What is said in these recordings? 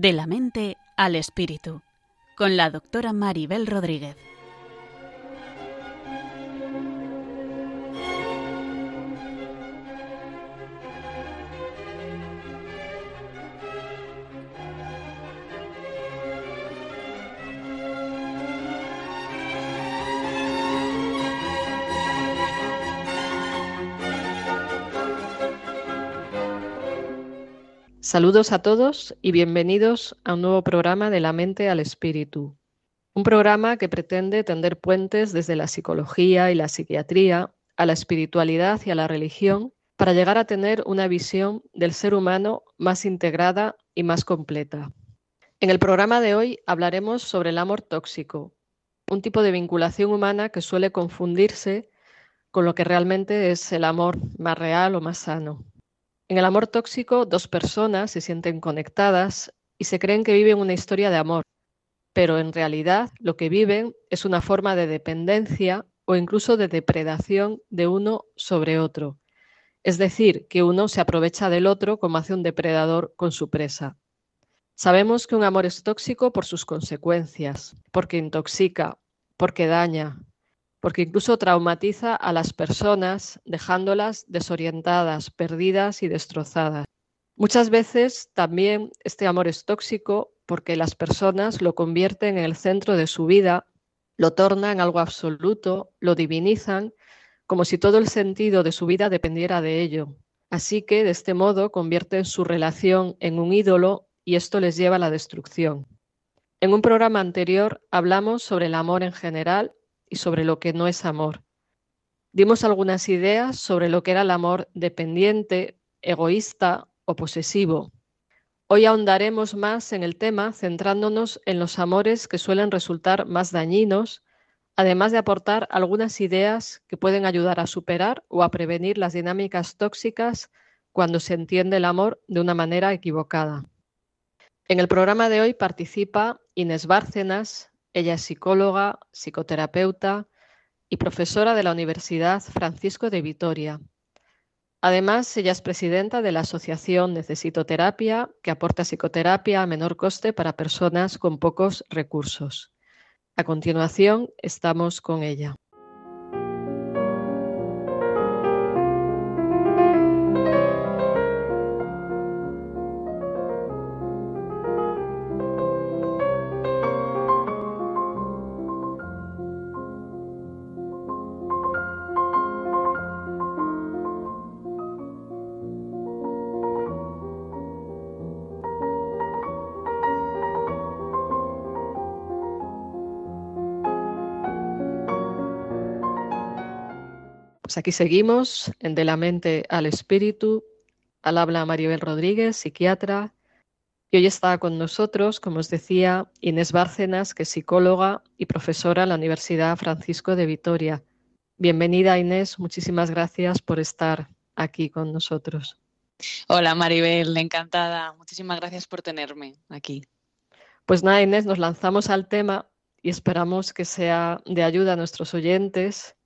De la mente al espíritu, con la doctora Maribel Rodríguez. Saludos a todos y bienvenidos a un nuevo programa de la mente al espíritu. Un programa que pretende tender puentes desde la psicología y la psiquiatría a la espiritualidad y a la religión para llegar a tener una visión del ser humano más integrada y más completa. En el programa de hoy hablaremos sobre el amor tóxico, un tipo de vinculación humana que suele confundirse con lo que realmente es el amor más real o más sano. En el amor tóxico, dos personas se sienten conectadas y se creen que viven una historia de amor, pero en realidad lo que viven es una forma de dependencia o incluso de depredación de uno sobre otro. Es decir, que uno se aprovecha del otro como hace un depredador con su presa. Sabemos que un amor es tóxico por sus consecuencias, porque intoxica, porque daña, porque incluso traumatiza a las personas dejándolas desorientadas, perdidas y destrozadas. Muchas veces también este amor es tóxico porque las personas lo convierten en el centro de su vida, lo tornan algo absoluto, lo divinizan, como si todo el sentido de su vida dependiera de ello. Así que de este modo convierten su relación en un ídolo y esto les lleva a la destrucción. En un programa anterior hablamos sobre el amor en general y sobre lo que no es amor. Dimos algunas ideas sobre lo que era el amor dependiente, egoísta o posesivo. Hoy ahondaremos más en el tema centrándonos en los amores que suelen resultar más dañinos, además de aportar algunas ideas que pueden ayudar a superar o a prevenir las dinámicas tóxicas cuando se entiende el amor de una manera equivocada. En el programa de hoy participa Inés Bárcenas, ella es psicóloga, psicoterapeuta y profesora de la Universidad Francisco de Vitoria. Además, ella es presidenta de la asociación Necesito Terapia, que aporta psicoterapia a menor coste para personas con pocos recursos. A continuación, estamos con ella. Aquí seguimos, en De la mente al espíritu, al habla Maribel Rodríguez, psiquiatra, y hoy está con nosotros, como os decía, Inés Bárcenas, que es psicóloga y profesora en la Universidad Francisco de Vitoria. Bienvenida Inés, muchísimas gracias por estar aquí con nosotros. Hola Maribel, encantada. Muchísimas gracias por tenerme aquí. Pues nada, Inés, nos lanzamos al tema y esperamos que sea de ayuda a nuestros oyentes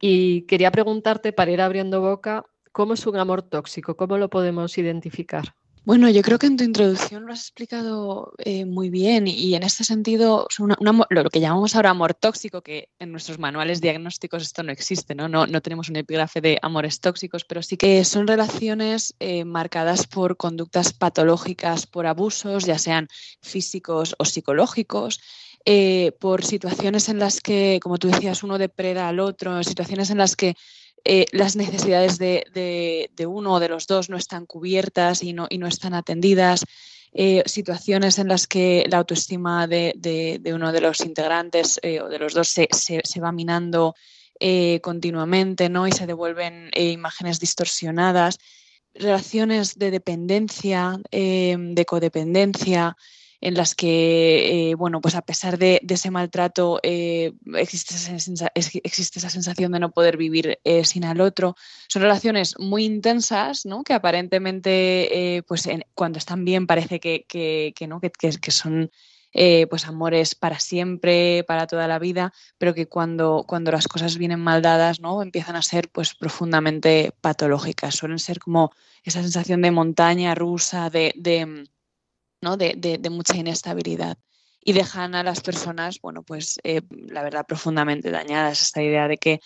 y quería preguntarte, para ir abriendo boca, ¿cómo es un amor tóxico? ¿Cómo lo podemos identificar? Bueno, yo creo que en tu introducción lo has explicado eh, muy bien y en este sentido lo que llamamos ahora amor tóxico, que en nuestros manuales diagnósticos esto no existe, ¿no? No, tenemos un epígrafe de amores tóxicos, pero sí que son relaciones eh, marcadas por conductas patológicas, por abusos, ya sean físicos o psicológicos, eh, por situaciones en las que, como tú decías, uno depreda al otro, situaciones en las que eh, las necesidades de, uno o de los dos no están cubiertas y no, y no están atendidas, eh, situaciones en las que la autoestima de, uno de los integrantes o de los dos se, va minando continuamente ¿no? y se devuelven imágenes distorsionadas, relaciones de dependencia, de codependencia, en las que, eh, bueno, pues a pesar de, ese maltrato eh, existe, esa sensación de no poder vivir eh, sin al otro. Son relaciones muy intensas, ¿no? Que aparentemente, pues cuando están bien parece que, que, ¿no? que, que son pues amores para siempre, para toda la vida, pero que cuando, cuando las cosas vienen mal dadas, ¿no? Empiezan a ser pues profundamente patológicas. Suelen ser como esa sensación de montaña rusa, de de, mucha inestabilidad. Y dejan a las personas, bueno, pues eh, la verdad, profundamente dañadas. Esta idea de que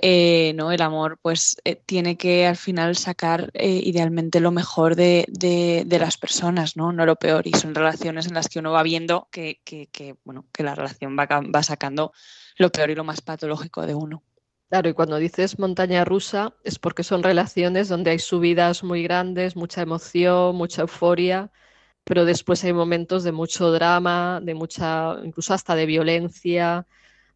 eh, ¿no? el amor pues eh, tiene que al final sacar idealmente lo mejor de, las personas, ¿no? no lo peor. Y son relaciones en las que uno va viendo que, bueno, que la relación va, va sacando lo peor y lo más patológico de uno. Claro, y cuando dices montaña rusa es porque son relaciones donde hay subidas muy grandes, mucha emoción, mucha euforia, pero después hay momentos de mucho drama, de mucha, incluso hasta de violencia,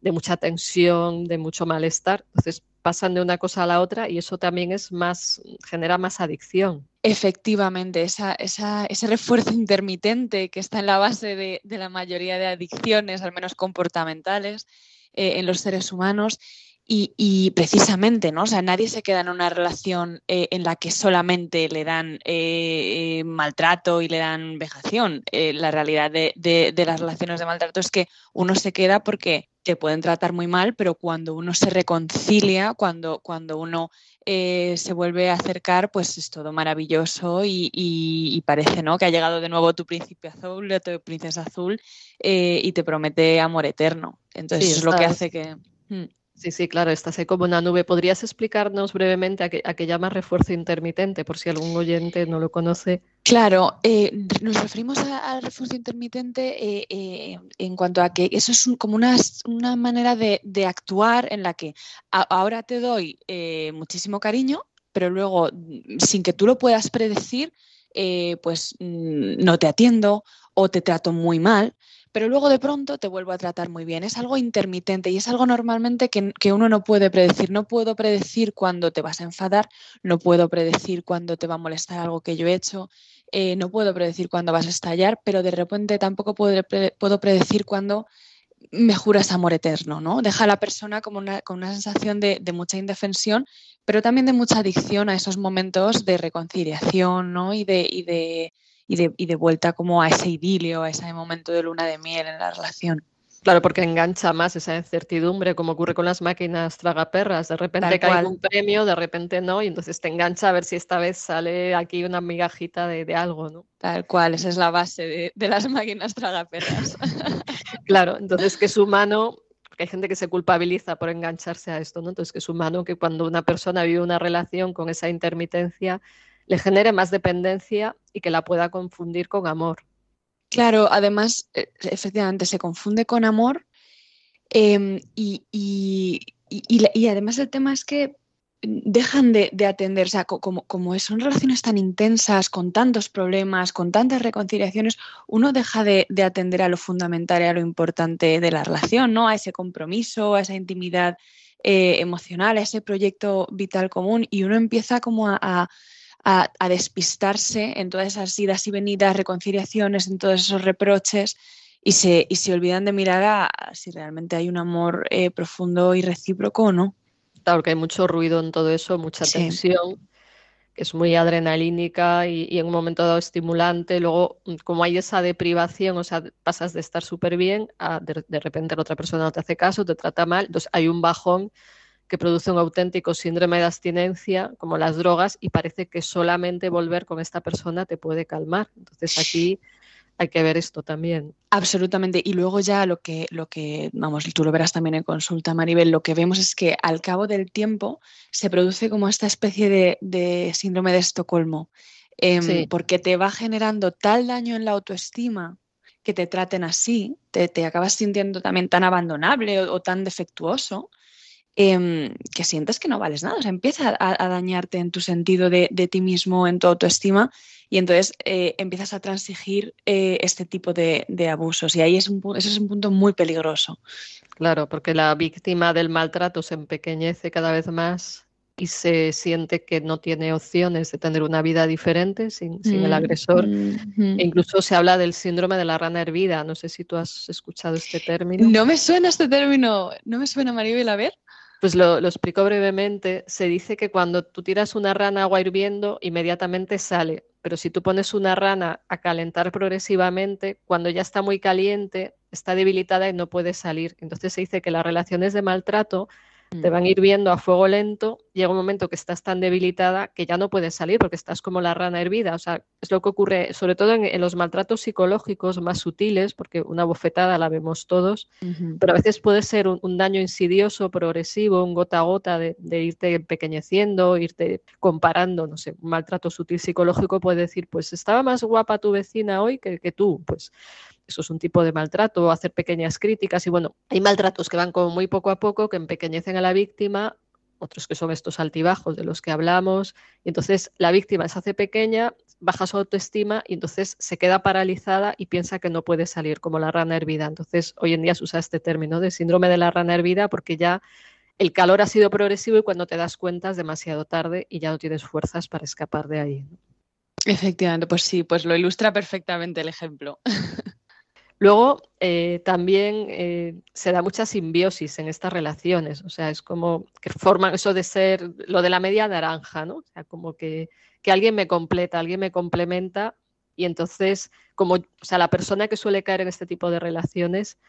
de mucha tensión, de mucho malestar. Entonces pasan de una cosa a la otra y eso también es más, genera más adicción. Efectivamente, ese refuerzo intermitente que está en la base de la mayoría de adicciones, al menos comportamentales, eh, en los seres humanos. Y, precisamente, ¿no? O sea, nadie se queda en una relación eh, en la que solamente le dan eh, maltrato y le dan vejación. la realidad de, de, las relaciones de maltrato es que uno se queda porque te pueden tratar muy mal, pero cuando uno se reconcilia, cuando, cuando uno se vuelve a acercar, pues es todo maravilloso y, parece ¿no? que ha llegado de nuevo tu príncipe azul, tu princesa azul, y te promete amor eterno. Entonces es lo que hace que... Hmm. Sí, sí, claro, estás ahí como una nube. ¿Podrías explicarnos brevemente a qué, a llama refuerzo intermitente, por si algún oyente no lo conoce? Claro, eh, nos referimos al refuerzo intermitente eh, eh, en cuanto a que eso es como una, una manera de, actuar en la que ahora te doy muchísimo cariño, pero luego, sin que tú lo puedas predecir, pues mm, no te atiendo o te trato muy mal pero luego de pronto te vuelvo a tratar muy bien. Es algo intermitente y es algo normalmente que, uno no puede predecir. No puedo predecir cuándo te vas a enfadar, no puedo predecir cuándo te va a molestar algo que yo he hecho, eh, no puedo predecir cuándo vas a estallar, pero de repente tampoco puedo, puedo predecir cuándo me juras amor eterno, ¿no? Deja a la persona como una, con una sensación de, mucha indefensión, pero también de mucha adicción a esos momentos de reconciliación, ¿no? Y de, y de y de, y de vuelta como a ese idilio, a ese momento de luna de miel en la relación. Claro, porque engancha más esa incertidumbre, como ocurre con las máquinas tragaperras. De repente cae un premio, de repente no, y entonces te engancha a ver si esta vez sale aquí una migajita de, de algo, ¿no? Tal cual, esa es la base de, de las máquinas tragaperras. claro, entonces que es humano, porque hay gente que se culpabiliza por engancharse a esto, ¿no? Entonces que es humano que cuando una persona vive una relación con esa intermitencia, le genere más dependencia y que la pueda confundir con amor. Claro, además, e, efectivamente, se confunde con amor em, y, además el tema es que dejan de, atender, o sea, como, como, son relaciones tan intensas, con tantos problemas, con tantas reconciliaciones, uno deja de, atender a lo fundamental y a lo importante de la relación, ¿no? A ese compromiso, a esa intimidad eh, emocional, a ese proyecto vital común y uno empieza como a, despistarse en todas esas idas y venidas, reconciliaciones, en todos esos reproches y se, y se olvidan de mirar a, si realmente hay un amor eh, profundo y recíproco o no. Claro que hay mucho ruido en todo eso, mucha tensión, que es muy adrenalínica y, en un momento dado estimulante. Luego, como hay esa deprivación, o sea, pasas de estar súper bien a de, de, repente la otra persona no te hace caso, te trata mal, entonces hay un bajón que produce un auténtico síndrome de abstinencia, como las drogas, y parece que solamente volver con esta persona te puede calmar. Entonces aquí hay que ver esto también. Absolutamente. Y luego ya lo que, lo que, vamos, tú lo verás también en consulta, Maribel, lo que vemos es que al cabo del tiempo se produce como esta especie de, síndrome de Estocolmo, em, porque te va generando tal daño en la autoestima que te traten así, te, acabas sintiendo también tan abandonable o tan defectuoso, Em, que sientes que no vales nada. O sea, empieza a, dañarte en tu sentido de, ti mismo, en tu autoestima, y entonces eh, empiezas a transigir eh, este tipo de, abusos. Y ahí es un, ese es un punto muy peligroso. Claro, porque la víctima del maltrato se empequeñece cada vez más y se siente que no tiene opciones de tener una vida diferente sin, el mm, agresor. E incluso se habla del síndrome de la rana hervida. No sé si tú has escuchado este término. No me suena este término. No me suena, Maribel. A ver. Pues lo, explico brevemente. Se dice que cuando tú tiras una rana a agua hirviendo, inmediatamente sale. Pero si tú pones una rana a calentar progresivamente, cuando ya está muy caliente, está debilitada y no puede salir. Entonces se dice que las relaciones de maltrato te van mm. hirviendo a fuego lento llega un momento que estás tan debilitada que ya no puedes salir porque estás como la rana hervida. O sea, es lo que ocurre sobre todo en, los maltratos psicológicos más sutiles, porque una bofetada la vemos todos, pero a veces puede ser un, daño insidioso, progresivo, un gota a gota de, irte empequeñeciendo, irte comparando, no sé, un maltrato sutil psicológico puede decir, pues estaba más guapa tu vecina hoy que, que tú, pues eso es un tipo de maltrato, hacer pequeñas críticas y bueno, hay maltratos que van como muy poco a poco, que empequeñecen a la víctima otros que son estos altibajos de los que hablamos, y entonces la víctima se hace pequeña, baja su autoestima y entonces se queda paralizada y piensa que no puede salir como la rana hervida. Entonces hoy en día se usa este término de síndrome de la rana hervida porque ya el calor ha sido progresivo y cuando te das cuenta es demasiado tarde y ya no tienes fuerzas para escapar de ahí. Efectivamente, pues sí, pues lo ilustra perfectamente el ejemplo. Luego, eh, también eh, se da mucha simbiosis en estas relaciones, o sea, es como que forman eso de ser lo de la media naranja, ¿no? O sea, como que, alguien me completa, alguien me complementa y entonces, como, o sea, la persona que suele caer en este tipo de relaciones,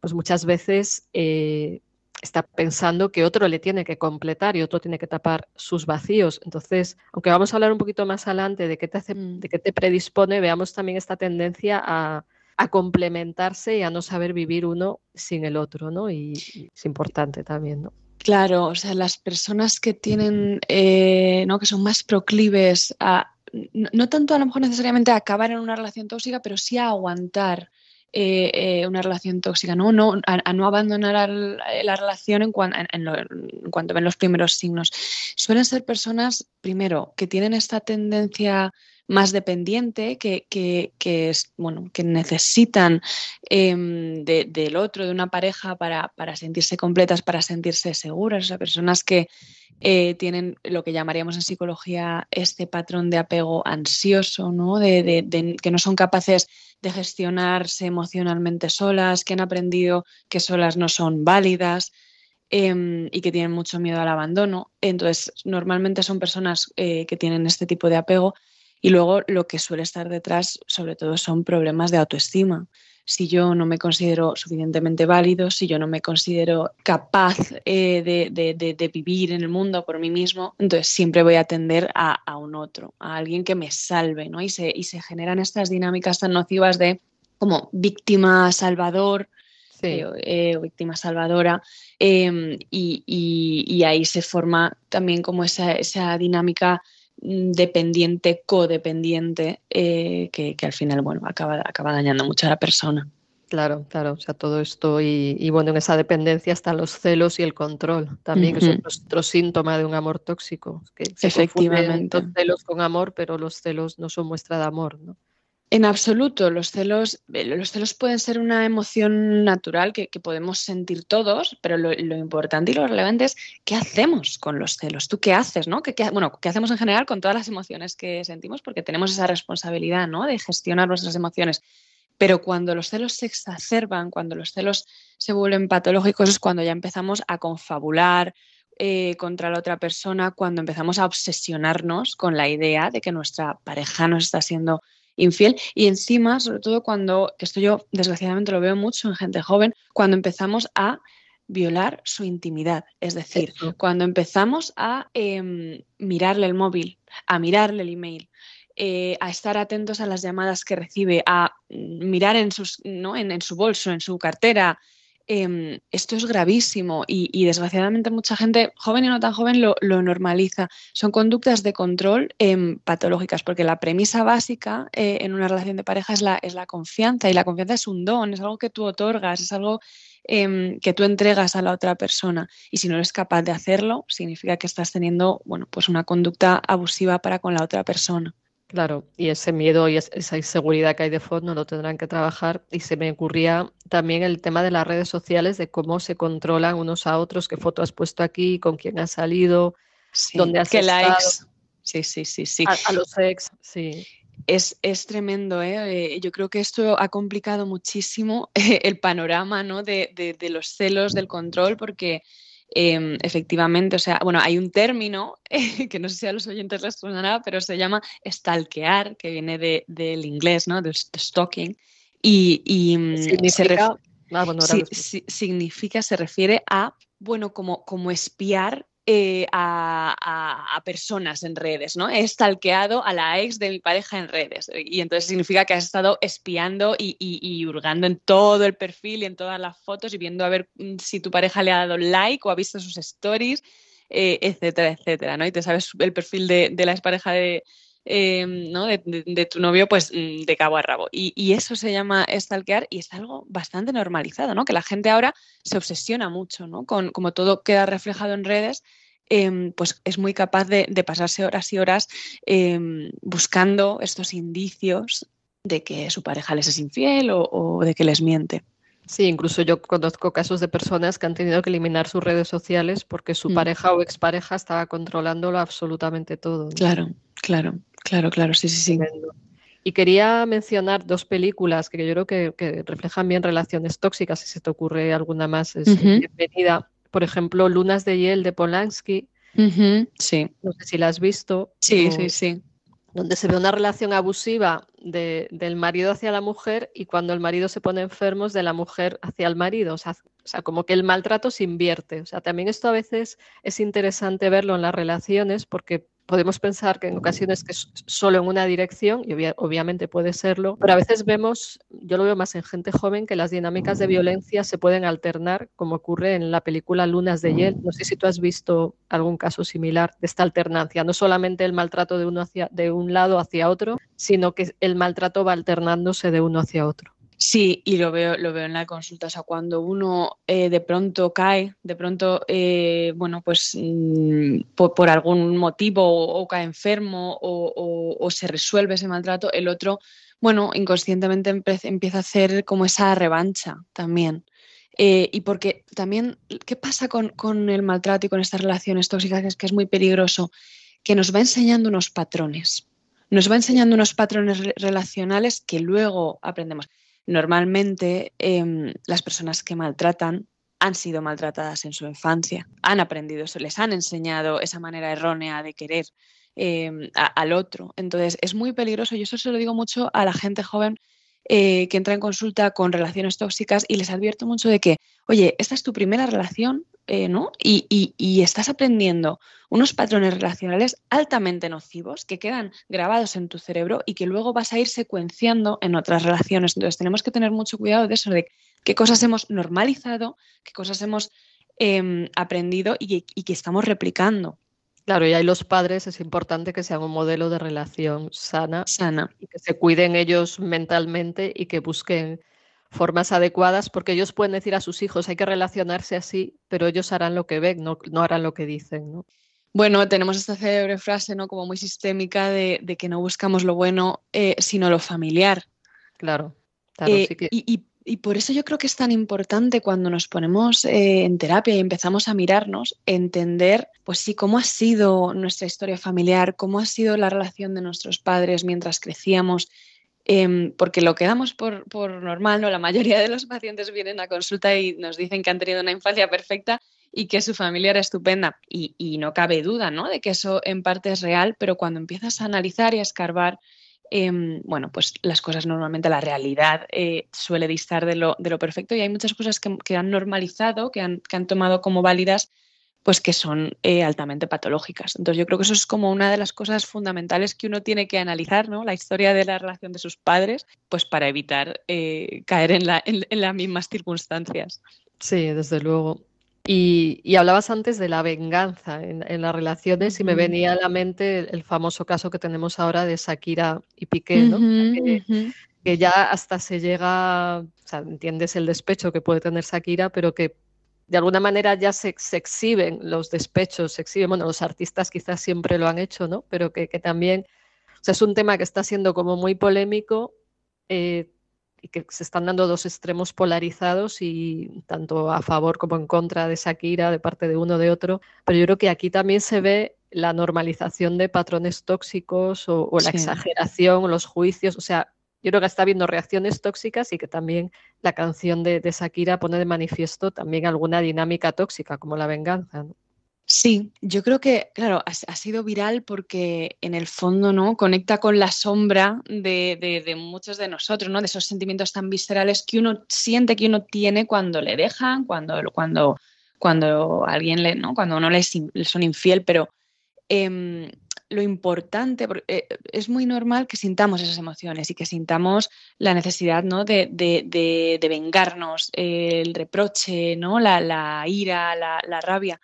pues muchas veces eh, está pensando que otro le tiene que completar y otro tiene que tapar sus vacíos. Entonces, aunque vamos a hablar un poquito más adelante de qué te, hace, de qué te predispone, veamos también esta tendencia a a complementarse y a no saber vivir uno sin el otro, ¿no? Y, es importante también, ¿no? Claro, o sea, las personas que tienen, eh, ¿no? Que son más proclives a, no, tanto a lo mejor necesariamente a acabar en una relación tóxica, pero sí a aguantar eh, eh, una relación tóxica, ¿no? no a, no abandonar la relación en, en, cuanto ven los primeros signos. Suelen ser personas, primero, que tienen esta tendencia más dependiente, que, es, bueno, que necesitan em, del otro, de una pareja para, sentirse completas, para sentirse seguras, o sea, personas que eh, tienen lo que llamaríamos en psicología este patrón de apego ansioso, ¿no? De, que no son capaces de gestionarse emocionalmente solas, que han aprendido que solas no son válidas. Em, y que tienen mucho miedo al abandono. Entonces, normalmente son personas eh, que tienen este tipo de apego y luego lo que suele estar detrás, sobre todo, son problemas de autoestima. Si yo no me considero suficientemente válido, si yo no me considero capaz eh, de, vivir en el mundo por mí mismo, entonces siempre voy a atender a, un otro, a alguien que me salve, ¿no? Y se, y se generan estas dinámicas tan nocivas de como víctima salvador, eh, eh, víctima salvadora, em, y, ahí se forma también como esa, esa dinámica dependiente, codependiente, eh, que, al final, bueno, acaba, acaba dañando mucho a la persona. Claro, claro, o sea, todo esto y, bueno, en esa dependencia están los celos y el control también, que son otro síntoma de un amor tóxico. Que Efectivamente. Los celos con amor, pero los celos no son muestra de amor, ¿no? En absoluto, los celos, eh, los celos pueden ser una emoción natural que, podemos sentir todos, pero lo, importante y lo relevante es qué hacemos con los celos. ¿Tú qué haces? ¿no? ¿Qué, bueno, ¿qué hacemos en general con todas las emociones que sentimos? Porque tenemos esa responsabilidad ¿no? de gestionar nuestras emociones. Pero cuando los celos se exacerban, cuando los celos se vuelven patológicos, es cuando ya empezamos a confabular, eh, contra la otra persona, cuando empezamos a obsesionarnos con la idea de que nuestra pareja nos está siendo infiel. Y encima, sobre todo cuando, esto yo desgraciadamente lo veo mucho en gente joven, cuando empezamos a violar su intimidad, es decir, cuando empezamos a em, mirarle el móvil, a mirarle el email, eh, a estar atentos a las llamadas que recibe, a mirar en, sus, ¿no? en, en su bolso, en su cartera, Em, esto es gravísimo y, desgraciadamente mucha gente, joven y no tan joven, lo, normaliza. Son conductas de control em, patológicas, porque la premisa básica eh, en una relación de pareja es la, es la confianza y la confianza es un don, es algo que tú otorgas, es algo em, que tú entregas a la otra persona y si no eres capaz de hacerlo, significa que estás teniendo bueno, pues una conducta abusiva para con la otra persona. Claro, y ese miedo y esa inseguridad que hay de fondo lo tendrán que trabajar. Y se me ocurría también el tema de las redes sociales, de cómo se controlan unos a otros, qué foto has puesto aquí, con quién has salido, dónde has qué estado. likes. Sí, sí, sí, sí. A, los ex, sí. Es, es tremendo, ¿eh? ¿eh? Yo creo que esto ha complicado muchísimo el panorama ¿no? de, de, de los celos, del control, porque Em, efectivamente, o sea, bueno, hay un término que no sé si a los oyentes les sonará, pero se llama stalkear, que viene del inglés, ¿no? De, stalking. Y, mm, significa, se significa, se refiere a, bueno, como, como espiar eh, a, personas en redes, ¿no? He stalkeado a la ex de mi pareja en redes. Y entonces significa que has estado espiando y, hurgando en todo el perfil y en todas las fotos y viendo a ver mm, si tu pareja le ha dado like o ha visto sus stories, eh, etcétera, etcétera, ¿no? Y te sabes el perfil de, de la expareja de, em, ¿no? de, tu novio, pues mm, de cabo a rabo. Y, eso se llama stalkear y es algo bastante normalizado, ¿no? Que la gente ahora se obsesiona mucho, ¿no? Con como todo queda reflejado en redes, em, pues es muy capaz de, pasarse horas y horas em, buscando estos indicios de que su pareja les es infiel o de que les miente. Sí, incluso yo conozco casos de personas que han tenido que eliminar sus redes sociales porque su mm. pareja o expareja estaba controlándolo absolutamente todo. Claro, claro, claro, claro, sí, sí, sí. Y quería mencionar dos películas que yo creo que, reflejan bien relaciones tóxicas. Si se te ocurre alguna más, es bienvenida. Por ejemplo, Lunas de Hiel de Polanski. Sí. No sé si la has visto. Sí, sí, sí donde se ve una relación abusiva del marido hacia la mujer y cuando el marido se pone enfermo es de la mujer hacia el marido. O sea, o sea, como que el maltrato se invierte. O sea, también esto a veces es interesante verlo en las relaciones porque podemos pensar que en ocasiones que es solo en una dirección, y obviamente puede serlo, pero a veces vemos, yo lo veo más en gente joven, que las dinámicas de violencia se pueden alternar, como ocurre en la película Lunas de Hiel. No sé si tú has visto algún caso similar de esta alternancia, no solamente el maltrato de, uno hacia, de un lado hacia otro, sino que el maltrato va alternándose de uno hacia otro. Sí, y lo veo, lo veo en la consulta. O sea, cuando uno eh, de pronto cae, de pronto, eh, bueno, pues mm, por, algún motivo o, cae enfermo o, se resuelve ese maltrato, el otro, bueno, inconscientemente empieza a hacer como esa revancha también. Eh, y porque también, ¿qué pasa con, con, el maltrato y con estas relaciones tóxicas? Es que es muy peligroso, que nos va enseñando unos patrones. Nos va enseñando unos patrones relacionales que luego aprendemos. Normalmente em, las personas que maltratan han sido maltratadas en su infancia, han aprendido eso, les han enseñado esa manera errónea de querer em, al otro. Entonces es muy peligroso y eso se lo digo mucho a la gente joven eh, que entra en consulta con relaciones tóxicas y les advierto mucho de que, oye, esta es tu primera relación, eh, ¿no? Y, estás aprendiendo unos patrones relacionales altamente nocivos que quedan grabados en tu cerebro y que luego vas a ir secuenciando en otras relaciones. Entonces tenemos que tener mucho cuidado de eso, de qué cosas hemos normalizado, qué cosas hemos em, aprendido y, que estamos replicando. Claro, y ahí los padres es importante que sean un modelo de relación sana, sana. y que se cuiden ellos mentalmente y que busquen formas adecuadas, porque ellos pueden decir a sus hijos hay que relacionarse así, pero ellos harán lo que ven, no, harán lo que dicen. Bueno, tenemos esta célebre frase, ¿no? Como muy sistémica de, que no buscamos lo bueno, eh, sino lo familiar. Claro, claro eh, y, por eso yo creo que es tan importante cuando nos ponemos eh, en terapia y empezamos a mirarnos, entender, pues sí, cómo ha sido nuestra historia familiar, cómo ha sido la relación de nuestros padres mientras crecíamos, Em, porque lo que damos por, normal, ¿no? La mayoría de los pacientes vienen a consulta y nos dicen que han tenido una infancia perfecta y que su familia era estupenda. Y, no cabe duda, ¿no? De que eso en parte es real, pero cuando empiezas a analizar y a escarbar, em, bueno, pues las cosas normalmente, la realidad eh, suele distar de lo, de lo, perfecto y hay muchas cosas que, han normalizado, que han, que han tomado como válidas pues que son eh, altamente patológicas. Entonces yo creo que eso es como una de las cosas fundamentales que uno tiene que analizar, ¿no? La historia de la relación de sus padres, pues para evitar eh, caer en, la, en, las mismas circunstancias. Sí, desde luego. Y, hablabas antes de la venganza en, las relaciones y me venía a la mente el, famoso caso que tenemos ahora de Shakira y Piqué, ¿no? que, ya hasta se llega, o sea, entiendes el despecho que puede tener Shakira, pero que de alguna manera ya se, exhiben los despechos, se exhiben, bueno, los artistas quizás siempre lo han hecho, ¿no? Pero que, también, o sea, es un tema que está siendo como muy polémico eh, y que se están dando dos extremos polarizados y tanto a favor como en contra de Shakira, de parte de uno o de otro, pero yo creo que aquí también se ve la normalización de patrones tóxicos o, la exageración, los juicios, o sea, yo creo que está habiendo reacciones tóxicas y que también la canción de, Shakira pone de manifiesto también alguna dinámica tóxica, como la venganza. Sí, yo creo que, claro, ha, sido viral porque en el fondo no conecta con la sombra de, muchos de nosotros, ¿no? De esos sentimientos tan viscerales que uno siente que uno tiene cuando le dejan, cuando, cuando, cuando alguien le, ¿no? Cuando uno le, son infiel, pero em, lo importante, eh, es muy normal que sintamos esas emociones y que sintamos la necesidad ¿no? de, vengarnos, el reproche, ¿no? la, ira, la, rabia,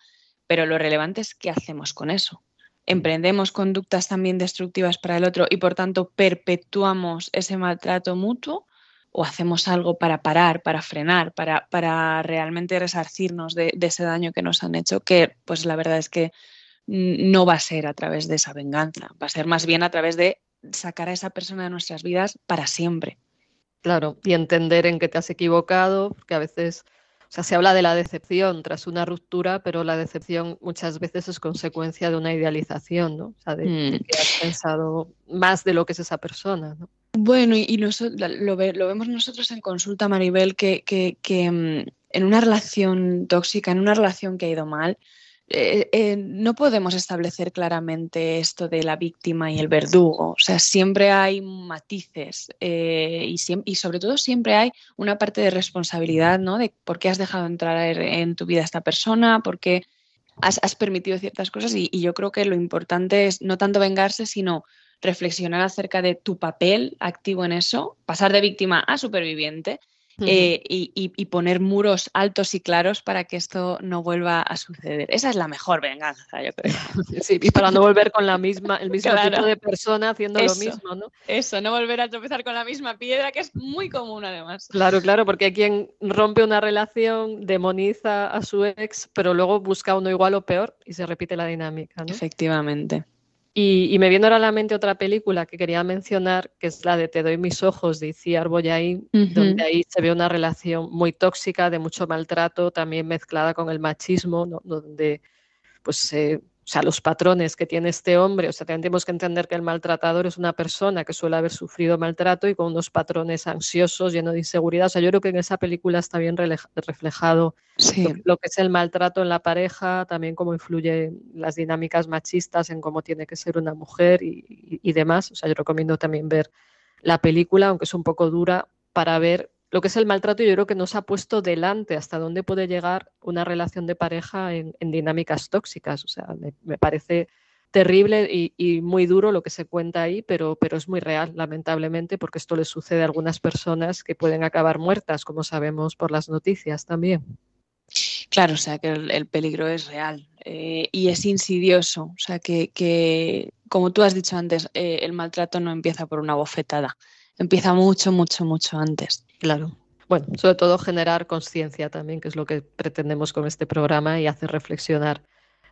pero lo relevante es qué hacemos con eso. Emprendemos conductas también destructivas para el otro y por tanto perpetuamos ese maltrato mutuo o hacemos algo para parar, para frenar, para, para realmente resarcirnos de, de, ese daño que nos han hecho, que pues la verdad es que no va a ser a través de esa venganza, va a ser más bien a través de sacar a esa persona de nuestras vidas para siempre. Claro, y entender en qué te has equivocado, que a veces, o sea, se habla de la decepción tras una ruptura, pero la decepción muchas veces es consecuencia de una idealización, ¿no? O sea, de, mm. que has pensado más de lo que es esa persona, ¿no? Bueno, y, lo, vemos nosotros en consulta, Maribel, que, que mm, en una relación tóxica, en una relación que ha ido mal, eh, eh, no podemos establecer claramente esto de la víctima y el verdugo. O sea, siempre hay matices eh, y, y, sobre todo siempre hay una parte de responsabilidad, ¿no? De por qué has dejado entrar en tu vida a esta persona, por qué has, permitido ciertas cosas. Y yo creo que lo importante es no tanto vengarse, sino reflexionar acerca de tu papel activo en eso, pasar de víctima a superviviente eh, y, poner muros altos y claros para que esto no vuelva a suceder. Esa es la mejor venganza, yo creo. Sí, y para no volver con la misma, el mismo tipo de persona haciendo lo mismo, ¿no? Eso, no volver a tropezar con la misma piedra, que es muy común además. Claro, claro, porque hay quien rompe una relación, demoniza a su ex, pero luego busca uno igual o peor y se repite la dinámica, ¿no? Efectivamente. Y, me viene ahora a la mente otra película que quería mencionar, que es la de Te doy mis ojos de Iciar Boyain, donde ahí se ve una relación muy tóxica, de mucho maltrato, también mezclada con el machismo, donde pues o sea, los patrones que tiene este hombre, o sea, tenemos que entender que el maltratador es una persona que suele haber sufrido maltrato y con unos patrones ansiosos, llenos de inseguridad. O sea, yo creo que en esa película está bien reflejado lo, que es el maltrato en la pareja, también cómo influye las dinámicas machistas en cómo tiene que ser una mujer y, y demás. O sea, yo recomiendo también ver la película, aunque es un poco dura, para ver lo que es el maltrato, yo creo que nos ha puesto delante hasta dónde puede llegar una relación de pareja en, dinámicas tóxicas. O sea, me, parece terrible y, muy duro lo que se cuenta ahí, pero, es muy real, lamentablemente, porque esto le sucede a algunas personas que pueden acabar muertas, como sabemos por las noticias también. Claro, o sea que el, peligro es real eh, y es insidioso. O sea que, como tú has dicho antes, eh, el maltrato no empieza por una bofetada, empieza mucho, mucho, mucho antes. Claro. Bueno, sobre todo generar conciencia también, que es lo que pretendemos con este programa y hacer reflexionar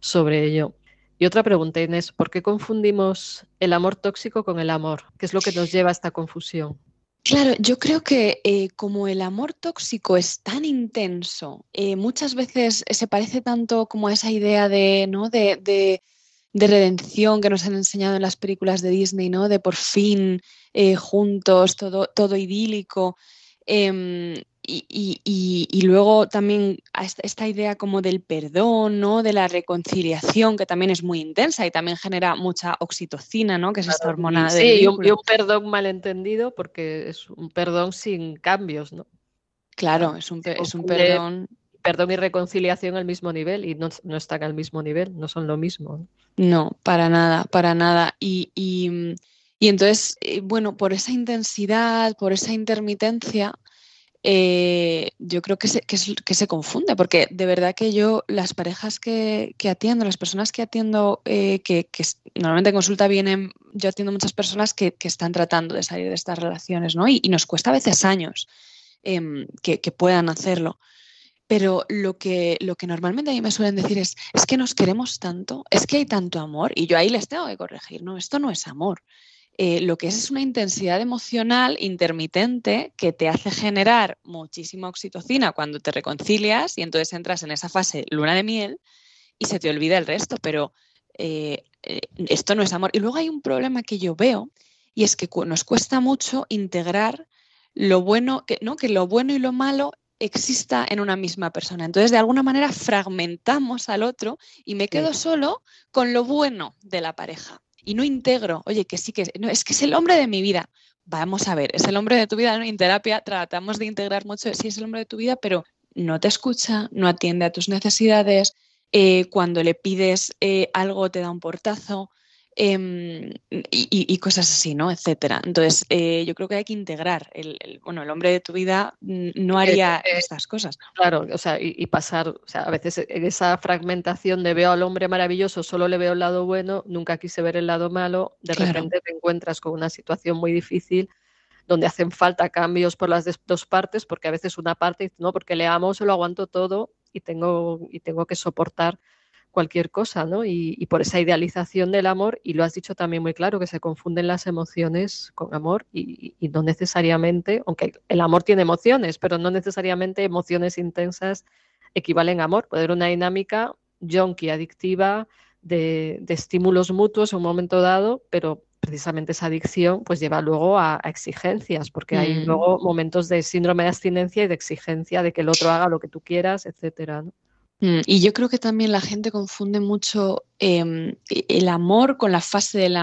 sobre ello. Y otra pregunta, Inés, ¿por qué confundimos el amor tóxico con el amor? ¿Qué es lo que nos lleva a esta confusión? Claro, yo creo que eh, como el amor tóxico es tan intenso, eh, muchas veces se parece tanto como a esa idea de, ¿no? de, de, redención que nos han enseñado en las películas de Disney, ¿no? de por fin eh, juntos, todo, todo idílico. Em, y, luego también esta idea como del perdón, ¿no? De la reconciliación, que también es muy intensa y también genera mucha oxitocina, ¿no? Que es esta hormona de. Sí, y un, perdón malentendido porque es un perdón sin cambios, ¿no? Claro, es un, es un perdón. Perdón y reconciliación al mismo nivel y no, no están al mismo nivel, no son lo mismo. No, para nada, para nada. Y, y entonces, eh, bueno, por esa intensidad, por esa intermitencia, eh, yo creo que se, que, se, confunde, porque de verdad que yo, las parejas que, atiendo, las personas que atiendo, eh, que, normalmente en consulta vienen, yo atiendo muchas personas que, están tratando de salir de estas relaciones, ¿no? Y, nos cuesta a veces años em, que, puedan hacerlo. Pero lo que, lo que normalmente a mí me suelen decir es, es que nos queremos tanto, es que hay tanto amor, y yo ahí les tengo que corregir, no, esto no es amor. Eh, lo que es es una intensidad emocional intermitente que te hace generar muchísima oxitocina cuando te reconcilias y entonces entras en esa fase luna de miel y se te olvida el resto, pero eh, eh, esto no es amor. Y luego hay un problema que yo veo y es que nos cuesta mucho integrar lo bueno, que, ¿no? que lo bueno y lo malo exista en una misma persona. Entonces, de alguna manera, fragmentamos al otro y me quedo solo con lo bueno de la pareja y no integro, oye, que sí que no, es que es el hombre de mi vida. Vamos a ver, es el hombre de tu vida, ¿no? en terapia tratamos de integrar mucho, sí es el hombre de tu vida, pero no te escucha, no atiende a tus necesidades, eh, cuando le pides eh, algo te da un portazo, Em, y, cosas así, ¿no? Etcétera. Entonces, eh, yo creo que hay que integrar. El, bueno, el hombre de tu vida no haría estas cosas. Claro, o sea, y, pasar, o sea, a veces en esa fragmentación de veo al hombre maravilloso, solo le veo el lado bueno, nunca quise ver el lado malo, de repente te encuentras con una situación muy difícil donde hacen falta cambios por las dos partes, porque a veces una parte no, porque le amo, se lo aguanto todo y tengo, y tengo que soportar cualquier cosa, ¿no? Y, por esa idealización del amor, y lo has dicho también muy claro, que se confunden las emociones con amor y, no necesariamente, aunque el amor tiene emociones, pero no necesariamente emociones intensas equivalen a amor. Puede haber una dinámica junkie, adictiva, de, estímulos mutuos en un momento dado, pero precisamente esa adicción pues lleva luego a, exigencias, porque hay mm. luego momentos de síndrome de abstinencia y de exigencia de que el otro haga lo que tú quieras, etcétera. ¿no? Mm, y yo creo que también la gente confunde mucho em, e, el amor con la fase del,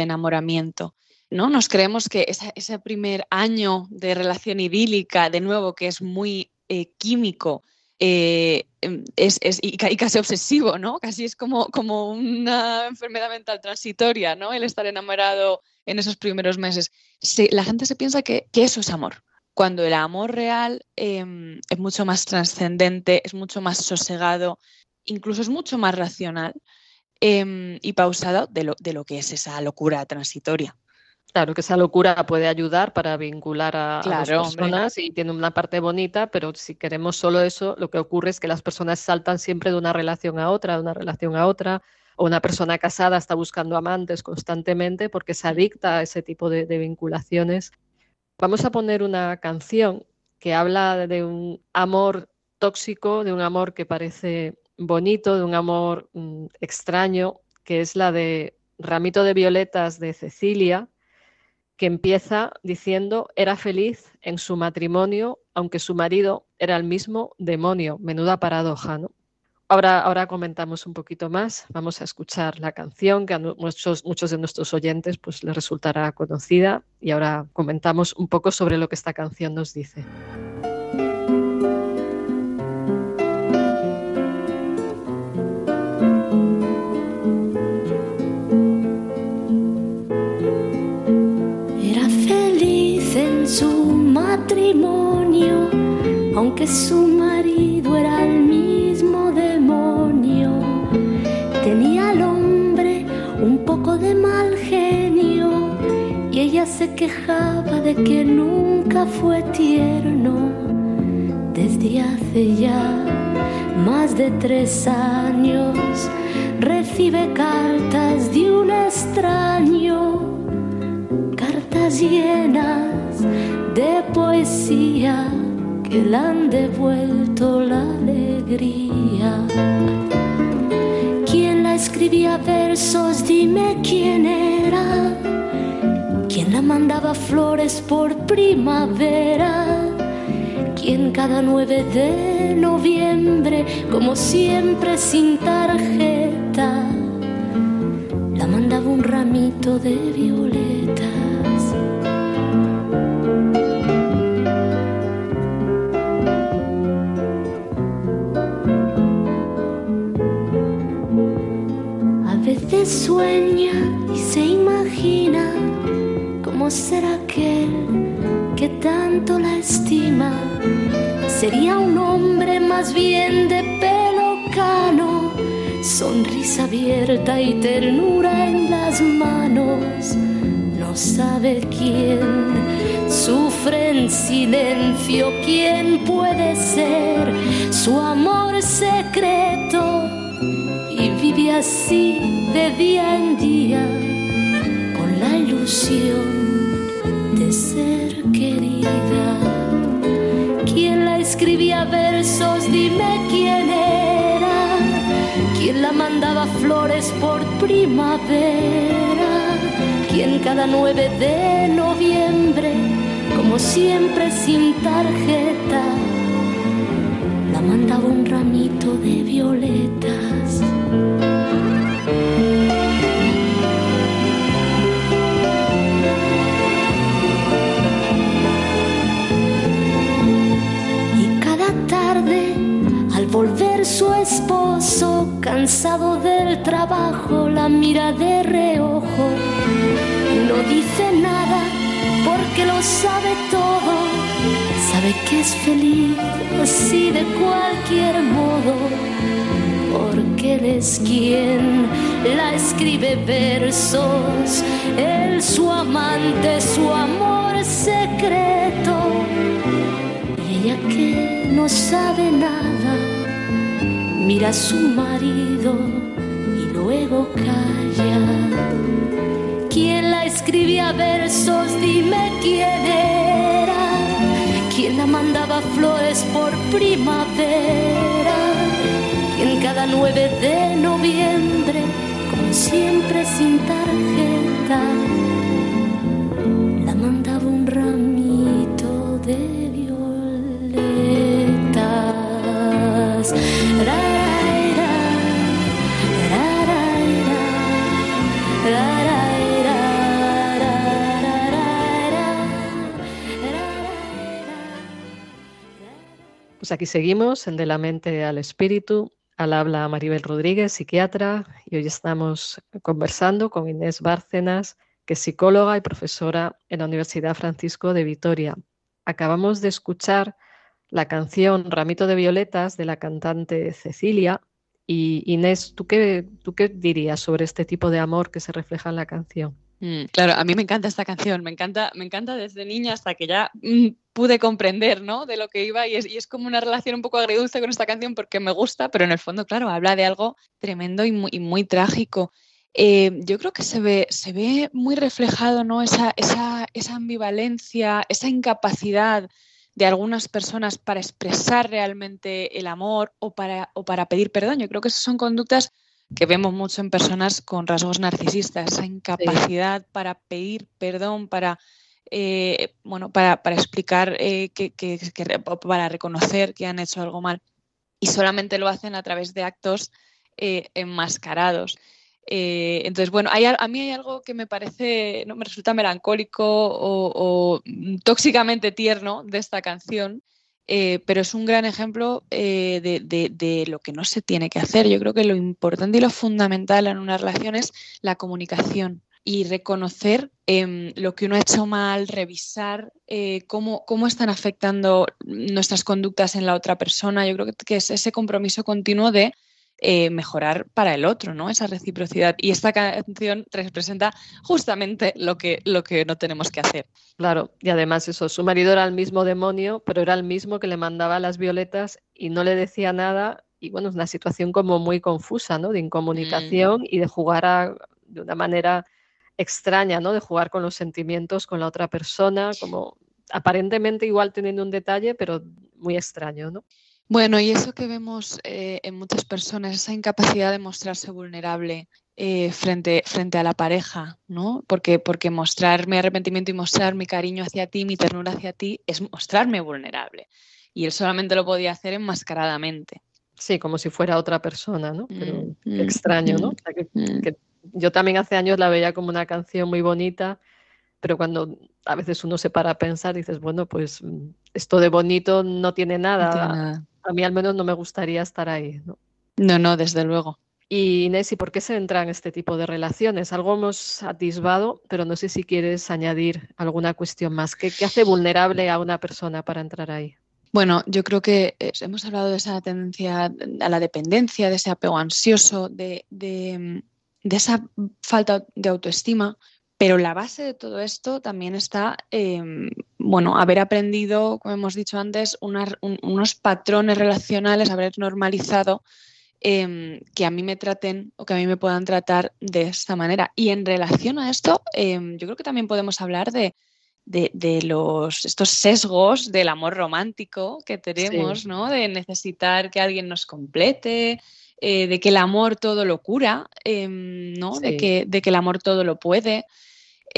enamoramiento. ¿no? Nos creemos que ese primer año de relación idílica, de nuevo, que es muy eh, químico, eh, em, es, y, casi obsesivo, ¿no? Casi es como, como una enfermedad mental transitoria, ¿no? El estar enamorado en esos primeros meses. la gente se piensa que eso es amor cuando el amor real em, es mucho más trascendente, es mucho más sosegado, incluso es mucho más racional em, y pausado de lo, de lo, que es esa locura transitoria. Claro, que esa locura puede ayudar para vincular a, las personas y tiene una parte bonita, pero si queremos solo eso, lo que ocurre es que las personas saltan siempre de una relación a otra, de una relación a otra, o una persona casada está buscando amantes constantemente porque se adicta a ese tipo de vinculaciones Vamos a poner una canción que habla de un amor tóxico, de un amor que parece bonito, de un amor mm, extraño, que es la de Ramito de Violetas de Cecilia, que empieza diciendo, era feliz en su matrimonio, aunque su marido era el mismo demonio. Menuda paradoja, ¿no? Ahora, ahora comentamos un poquito más. Vamos a escuchar la canción que a muchos, muchos de nuestros oyentes pues, les resultará conocida y ahora comentamos un poco sobre lo que esta canción nos dice. Era feliz en su matrimonio, aunque su se quejaba de que nunca fue tierno desde hace ya más de tres años. Recibe cartas de un extraño, cartas llenas de poesía que le han devuelto la alegría. ¿Quién la escribía versos? Dime quién era la mandaba flores por primavera, quien cada 9 de noviembre, como siempre sin tarjeta, la mandaba un ramito de violetas. A veces sueña será aquel que tanto la estima? Sería un hombre más bien de pelo cano, sonrisa abierta y ternura en las manos. No sabe quién sufre en silencio, quién puede ser su amor secreto y vive así de día en día con la ilusión la mandaba flores por primavera? ¿Quién cada 9 de noviembre, como siempre sin tarjeta, la mandaba un ramito de violetas? Cansado del trabajo, la mira de reojo. No dice nada porque lo sabe todo. Sabe que es feliz así de cualquier modo. Porque él es quien la escribe versos. Él su amante, su amor secreto. Y ella que no sabe nada mira a su marido y luego calla. ¿Quién la escribía versos? Dime quién era. ¿Quién la mandaba flores por primavera? ¿Quién cada 9 de noviembre, como siempre sin tarjeta, Pues aquí seguimos, en De la Mente al Espíritu. Al habla Maribel Rodríguez, psiquiatra, y hoy estamos conversando con Inés Bárcenas, que es psicóloga y profesora en la Universidad Francisco de Vitoria. Acabamos de escuchar la canción Ramito de Violetas de la cantante Cecilia. Y Inés, ¿tú qué, ¿tú qué dirías sobre este tipo de amor que se refleja en la canción? Mm, claro, a mí me encanta esta canción, me encanta, me encanta desde niña hasta que ya mm, pude comprender, ¿no? De lo que iba y es, y es, como una relación un poco agridulce con esta canción porque me gusta, pero en el fondo, claro, habla de algo tremendo y muy, muy trágico. Eh, yo creo que se ve, se ve muy reflejado, ¿no? Esa, esa, esa ambivalencia, esa incapacidad de algunas personas para expresar realmente el amor o para, o para pedir perdón. Yo creo que esas son conductas que vemos mucho en personas con rasgos narcisistas, esa incapacidad sí. para pedir perdón, para, eh, bueno, para, para explicar, eh, que, que, que, para reconocer que han hecho algo mal. Y solamente lo hacen a través de actos eh, enmascarados. Entonces, bueno, hay, a mí hay algo que me parece, ¿no? me resulta melancólico o, o tóxicamente tierno de esta canción, eh, pero es un gran ejemplo eh, de, lo que no se tiene que hacer. Yo creo que lo importante y lo fundamental en una relación es la comunicación y reconocer eh, lo que uno ha hecho mal, revisar eh, cómo, cómo, están afectando nuestras conductas en la otra persona. Yo creo que, que es ese compromiso continuo de eh, mejorar para el otro, ¿no? Esa reciprocidad. Y esta canción representa justamente lo que, lo que no tenemos que hacer. Claro, y además eso, su marido era el mismo demonio, pero era el mismo que le mandaba las violetas y no le decía nada. Y bueno, es una situación como muy confusa, ¿no? De incomunicación mm. y de jugar a, de una manera extraña, ¿no? De jugar con los sentimientos con la otra persona, como aparentemente igual teniendo un detalle, pero muy extraño, ¿no? Bueno, y eso que vemos eh, en muchas personas, esa incapacidad de mostrarse vulnerable eh, frente, frente a la pareja, ¿no? Porque, porque mostrar mi arrepentimiento y mostrar mi cariño hacia ti, mi ternura hacia ti, es mostrarme vulnerable. Y él solamente lo podía hacer enmascaradamente. Sí, como si fuera otra persona, ¿no? Pero mm, extraño, ¿no? O sea, que, mm. que yo también hace años la veía como una canción muy bonita, pero cuando a veces uno se para a pensar, dices, bueno, pues esto de bonito no tiene nada. No tiene nada a mí al menos no me gustaría estar ahí. No, no, no desde luego. Y Inés, ¿y por qué se entran este tipo de relaciones? Algo hemos atisbado, pero no sé si quieres añadir alguna cuestión más. ¿Qué, qué hace vulnerable a una persona para entrar ahí? Bueno, yo creo que hemos hablado de esa tendencia a la dependencia, de ese apego ansioso, de, de, de esa falta de autoestima, pero la base de todo esto también está, eh, bueno, haber aprendido, como hemos dicho antes, una, un, unos patrones relacionales, haber normalizado eh, que a mí me traten o que a mí me puedan tratar de esta manera. Y en relación a esto, eh, yo creo que también podemos hablar de, de, de, los, estos sesgos del amor romántico que tenemos, sí. ¿no? De necesitar que alguien nos complete, eh, de que el amor todo lo cura, eh, ¿no? Sí. De, que, de que el amor todo lo puede.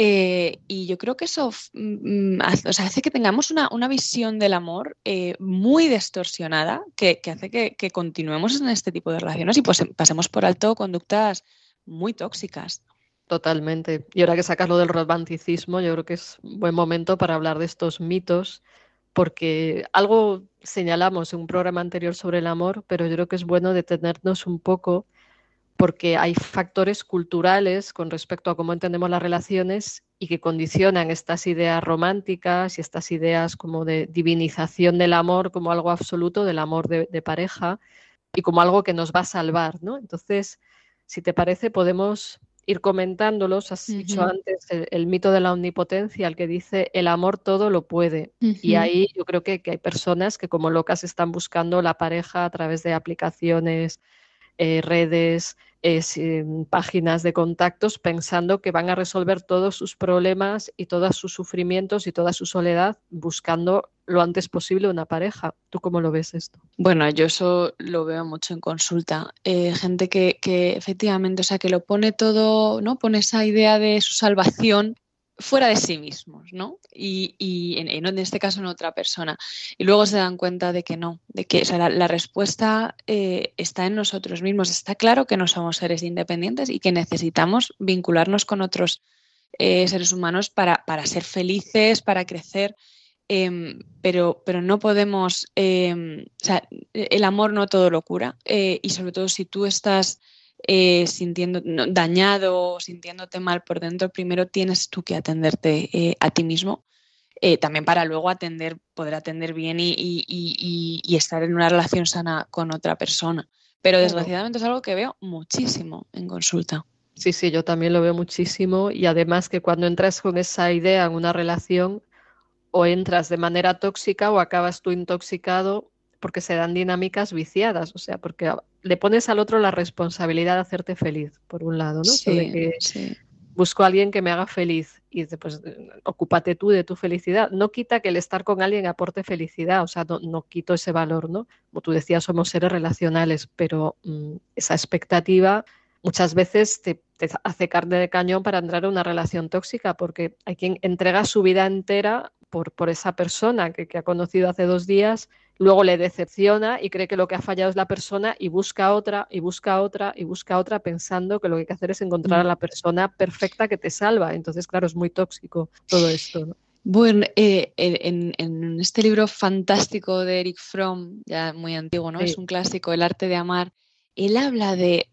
Eh, y yo creo que eso mm, sea, hace, que tengamos una, visión del amor eh, muy distorsionada que, hace que, continuemos en este tipo de relaciones y pues pasemos por alto conductas muy tóxicas. Totalmente. Y ahora que sacas lo del romanticismo, yo creo que es un buen momento para hablar de estos mitos, porque algo señalamos en un programa anterior sobre el amor, pero yo creo que es bueno detenernos un poco porque hay factores culturales con respecto a cómo entendemos las relaciones y que condicionan estas ideas románticas y estas ideas como de divinización del amor como algo absoluto, del amor de, pareja y como algo que nos va a salvar, ¿no? Entonces, si te parece, podemos ir comentándolos. Has dicho antes el, mito de la omnipotencia, el que dice el amor todo lo puede. Y ahí yo creo que, que, hay personas que como locas están buscando la pareja a través de aplicaciones eh, redes, páginas de contactos, pensando que van a resolver todos sus problemas y todos sus sufrimientos y toda su soledad buscando lo antes posible una pareja. ¿Tú cómo lo ves esto? Bueno, yo eso lo veo mucho en consulta. Eh, gente que, que, efectivamente, o sea, que lo pone todo, ¿no? Pone esa idea de su salvación fuera de sí mismos, ¿no? Y, en, este caso en otra persona. Y luego se dan cuenta de que no, de que la, respuesta eh, está en nosotros mismos. Está claro que no somos seres independientes y que necesitamos vincularnos con otros eh, seres humanos para, ser felices, para crecer. Em, pero, pero no podemos, em, o sea, el amor no todo lo cura. Eh, y sobre todo si tú estás eh, sintiendo dañado, sintiéndote mal por dentro, primero tienes tú que atenderte eh, a ti mismo. Eh, también para luego atender, poder atender bien y, estar en una relación sana con otra persona. Pero desgraciadamente es algo que veo muchísimo en consulta. Sí, sí, yo también lo veo muchísimo y además que cuando entras con esa idea en una relación o entras de manera tóxica o acabas tú intoxicado porque se dan dinámicas viciadas, o sea, porque le pones al otro la responsabilidad de hacerte feliz, por un lado, ¿no? Sí, Busco a alguien que me haga feliz y pues ocúpate tú de tu felicidad. No quita que el estar con alguien aporte felicidad, o sea, no, quito ese valor, ¿no? Como tú decías, somos seres relacionales, pero mm, esa expectativa muchas veces te, hace carne de cañón para entrar en una relación tóxica, porque hay quien entrega su vida entera por, por esa persona que, que ha conocido hace dos días luego le decepciona y cree que lo que ha fallado es la persona y busca otra y busca otra y busca otra pensando que lo que hay que hacer es encontrar a la persona perfecta que te salva. Entonces, claro, es muy tóxico todo esto. Bueno, eh, en, este libro fantástico de Eric Fromm, ya muy antiguo, ¿no? Es un clásico, El arte de amar él habla de,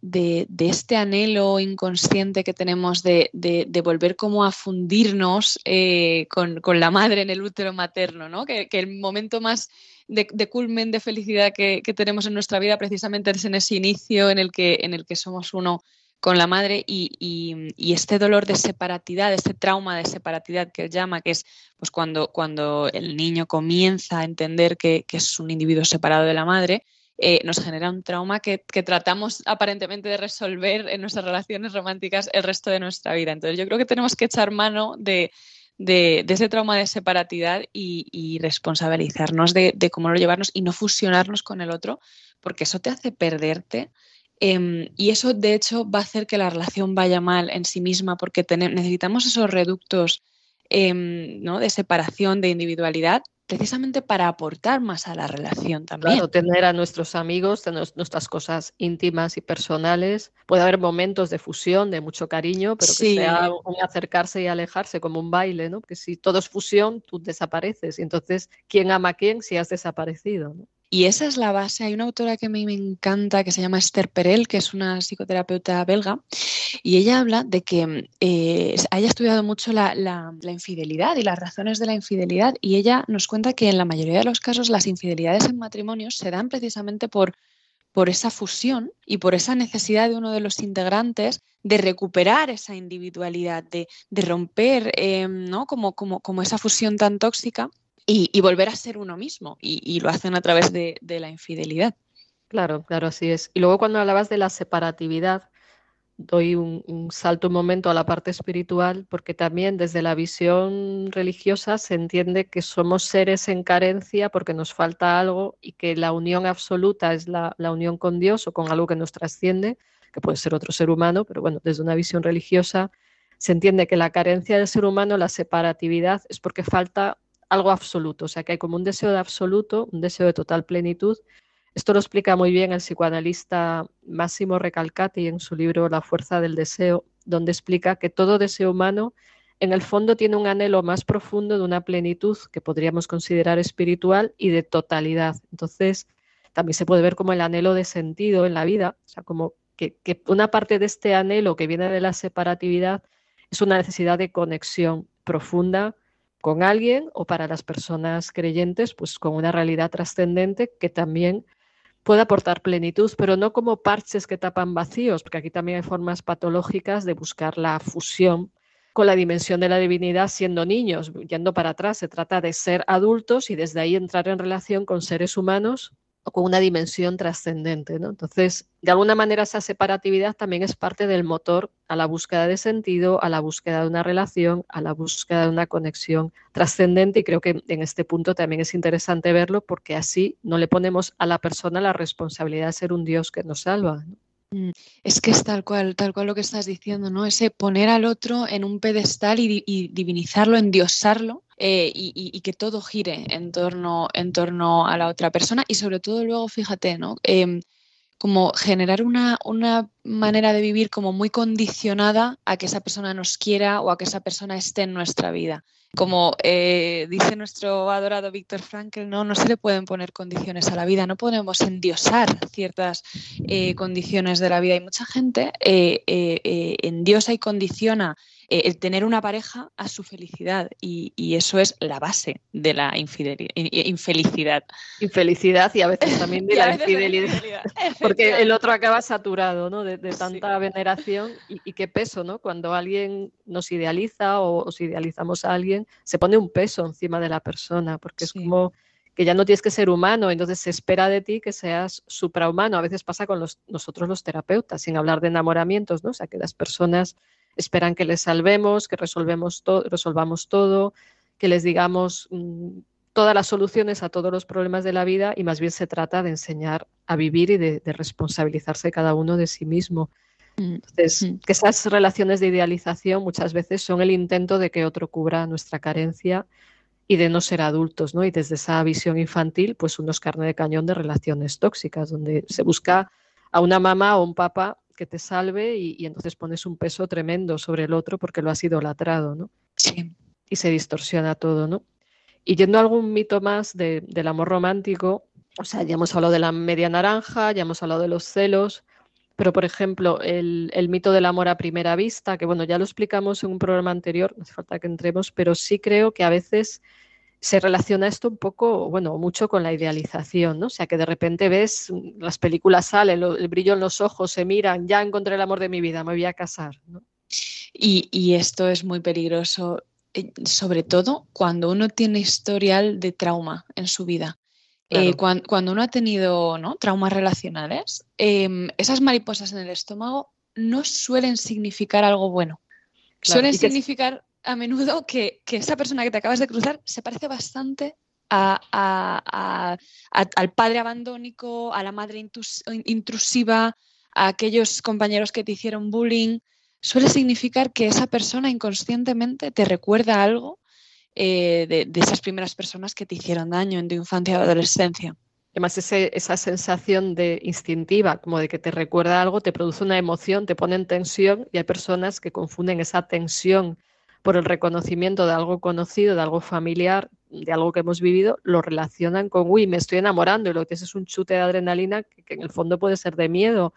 este anhelo inconsciente que tenemos de, volver como a fundirnos eh, con, la madre en el útero materno, ¿no? que, el momento más de, culmen de felicidad que, tenemos en nuestra vida precisamente es en ese inicio en el que, somos uno con la madre y, este dolor de separatidad, este trauma de separatidad que él llama, que es pues cuando, el niño comienza a entender que es un individuo separado de la madre, eh, nos genera un trauma que, tratamos aparentemente de resolver en nuestras relaciones románticas el resto de nuestra vida. Entonces yo creo que tenemos que echar mano de, ese trauma de separatidad y, responsabilizarnos de, cómo lo llevarnos y no fusionarnos con el otro, porque eso te hace perderte. Em, y eso, de hecho, va a hacer que la relación vaya mal en sí misma, porque necesitamos esos reductos em, de separación, de individualidad, precisamente para aportar más a la relación también. Claro, tener a nuestros amigos, tener nuestras cosas íntimas y personales. Puede haber momentos de fusión, de mucho cariño, pero que sea un acercarse y alejarse como un baile, ¿no? Porque si todo es fusión, tú desapareces. Y entonces, ¿quién ama a quién si has desaparecido? ¿no? Y esa es la base. Hay una autora que a mí me encanta que se llama Esther Perel, que es una psicoterapeuta belga, y ella habla de que eh, haya estudiado mucho la, infidelidad y las razones de la infidelidad, y ella nos cuenta que en la mayoría de los casos las infidelidades en matrimonios se dan precisamente por, esa fusión y por esa necesidad de uno de los integrantes de recuperar esa individualidad, de, romper eh, ¿no? como esa fusión tan tóxica y, volver a ser uno mismo. Y, lo hacen a través de, la infidelidad. Claro, claro, así es. Y luego cuando hablabas de la separatividad, doy un, salto un momento a la parte espiritual, porque también desde la visión religiosa se entiende que somos seres en carencia porque nos falta algo y que la unión absoluta es la, la unión con Dios o con algo que nos trasciende, que puede ser otro ser humano, pero bueno, desde una visión religiosa se entiende que la carencia del ser humano, la separatividad, es porque falta algo absoluto, o sea que hay como un deseo de absoluto, un deseo de total plenitud. Esto lo explica muy bien el psicoanalista Máximo Recalcati en su libro La fuerza del deseo, donde explica que todo deseo humano en el fondo tiene un anhelo más profundo de una plenitud que podríamos considerar espiritual y de totalidad. Entonces, también se puede ver como el anhelo de sentido en la vida, o sea, como que, que una parte de este anhelo que viene de la separatividad es una necesidad de conexión profunda con alguien o para las personas creyentes, pues con una realidad trascendente que también puede aportar plenitud, pero no como parches que tapan vacíos, porque aquí también hay formas patológicas de buscar la fusión con la dimensión de la divinidad siendo niños, yendo para atrás. Se trata de ser adultos y desde ahí entrar en relación con seres humanos con una dimensión trascendente. ¿no? Entonces, de alguna manera esa separatividad también es parte del motor a la búsqueda de sentido, a la búsqueda de una relación, a la búsqueda de una conexión trascendente y creo que en este punto también es interesante verlo porque así no le ponemos a la persona la responsabilidad de ser un Dios que nos salva. Mm, es que es tal cual, tal cual lo que estás diciendo, ¿no? Ese poner al otro en un pedestal y, y divinizarlo, endiosarlo, eh, y, que todo gire en torno, en torno a la otra persona y sobre todo luego, fíjate, ¿no? Em, como generar una, una, manera de vivir como muy condicionada a que esa persona nos quiera o a que esa persona esté en nuestra vida. Como eh, dice nuestro adorado Víctor Frankl, ¿no? no se le pueden poner condiciones a la vida, no podemos endiosar ciertas eh, condiciones de la vida. Y mucha gente endiosa y condiciona eh, el tener una pareja a su felicidad y, eso es la base de la infelicidad. Infelicidad y a veces también de la infidelidad. Porque el otro acaba saturado ¿no? de, tanta veneración y, qué peso, ¿no? Cuando alguien nos idealiza o, os idealizamos a alguien, se pone un peso encima de la persona, porque es como que ya no tienes que ser humano, entonces se espera de ti que seas suprahumano. A veces pasa con nosotros los terapeutas, sin hablar de enamoramientos, ¿no? O sea, que las personas esperan que les salvemos, que resolvemos resolvamos todo, que les digamos mm, todas las soluciones a todos los problemas de la vida y más bien se trata de enseñar a vivir y de, responsabilizarse cada uno de sí mismo. Mm, Entonces, mm. que esas relaciones de idealización muchas veces son el intento de que otro cubra nuestra carencia y de no ser adultos, ¿no? Y desde esa visión infantil, pues unos carne de cañón de relaciones tóxicas, donde se busca a una mamá o un papá que te salve y, entonces pones un peso tremendo sobre el otro porque lo has idolatrado, ¿no? Sí. Y se distorsiona todo, ¿no? Y yendo a algún mito más del amor romántico, o sea, ya hemos hablado de la media naranja, ya hemos hablado de los celos, pero por ejemplo, el, el, mito del amor a primera vista, que bueno, ya lo explicamos en un programa anterior, no hace falta que entremos, pero sí creo que a veces se relaciona esto un poco, bueno, mucho con la idealización, ¿no? O sea, que de repente ves, las películas salen, el brillo en los ojos, se miran, ya encontré el amor de mi vida, me voy a casar, ¿no? Y, esto es muy peligroso, eh, sobre todo cuando uno tiene historial de trauma en su vida. Eh, cuando, uno ha tenido ¿no? traumas relacionales, em, esas mariposas en el estómago no suelen significar algo bueno. suelen significar a menudo que, esa persona que te acabas de cruzar se parece bastante al padre abandónico, a la madre intrusiva, a aquellos compañeros que te hicieron bullying. Suele significar que esa persona inconscientemente te recuerda algo eh, de, esas primeras personas que te hicieron daño en tu infancia o adolescencia. Además, esa sensación de instintiva, como de que te recuerda algo, te produce una emoción, te pone en tensión y hay personas que confunden esa tensión por el reconocimiento de algo conocido, de algo familiar, de algo que hemos vivido, lo relacionan con, uy, me estoy enamorando y lo que es es un chute de adrenalina que, en el fondo puede ser de miedo,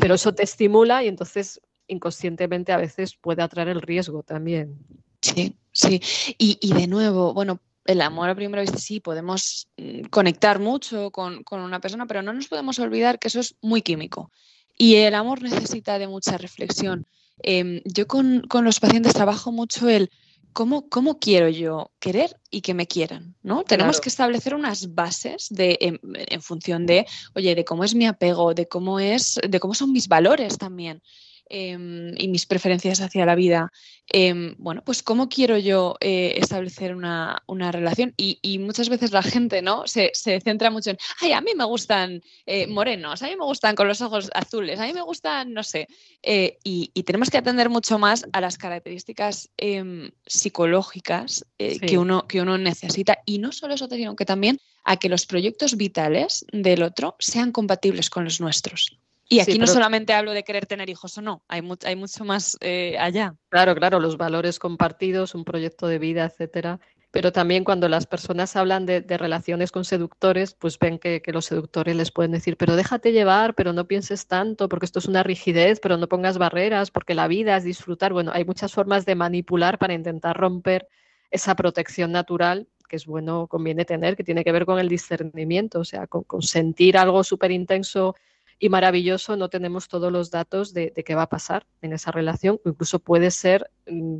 pero eso te estimula y entonces inconscientemente a veces puede atraer el riesgo también. Sí, sí. Y, de nuevo, bueno, el amor a primera vista sí, podemos mm, conectar mucho con, con, una persona, pero no nos podemos olvidar que eso es muy químico. Y el amor necesita de mucha reflexión. Em, yo con, los pacientes trabajo mucho el cómo, cómo quiero yo querer y que me quieran, ¿no? Tenemos que establecer unas bases de, en, en, función de, oye, de cómo es mi apego, de cómo es, de cómo son mis valores también. Em, y mis preferencias hacia la vida, em, bueno, pues cómo quiero yo eh, establecer una, relación. Y, muchas veces la gente, ¿no? Se, centra mucho en, ay, a mí me gustan eh, morenos, a mí me gustan con los ojos azules, a mí me gustan, no sé. Eh, y, tenemos que atender mucho más a las características em, psicológicas que, uno, que uno necesita. Y no solo eso, sino que también a que los proyectos vitales del otro sean compatibles con los nuestros. Y aquí no solamente hablo de querer tener hijos o no, hay, hay mucho más eh, allá. Claro, claro, los valores compartidos, un proyecto de vida, etcétera. Pero también cuando las personas hablan de, relaciones con seductores, pues ven que, los seductores les pueden decir, pero déjate llevar, pero no pienses tanto, porque esto es una rigidez, pero no pongas barreras, porque la vida es disfrutar. Bueno, hay muchas formas de manipular para intentar romper esa protección natural que es bueno, conviene tener, que tiene que ver con el discernimiento, o sea, con, sentir algo súper intenso y maravilloso, no tenemos todos los datos de, qué va a pasar en esa relación, incluso puede ser mm,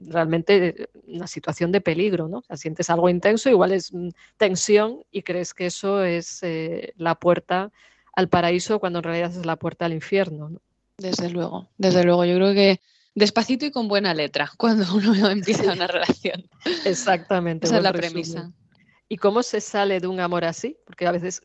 realmente una situación de peligro, ¿no? O sea, sientes algo intenso, igual es mm, tensión y crees que eso es eh, la puerta al paraíso cuando en realidad es la puerta al infierno. ¿no? Desde luego, desde luego. Yo creo que despacito y con buena letra cuando uno empieza una relación. Exactamente. Esa es la premisa. ¿Y cómo se sale de un amor así? Porque a veces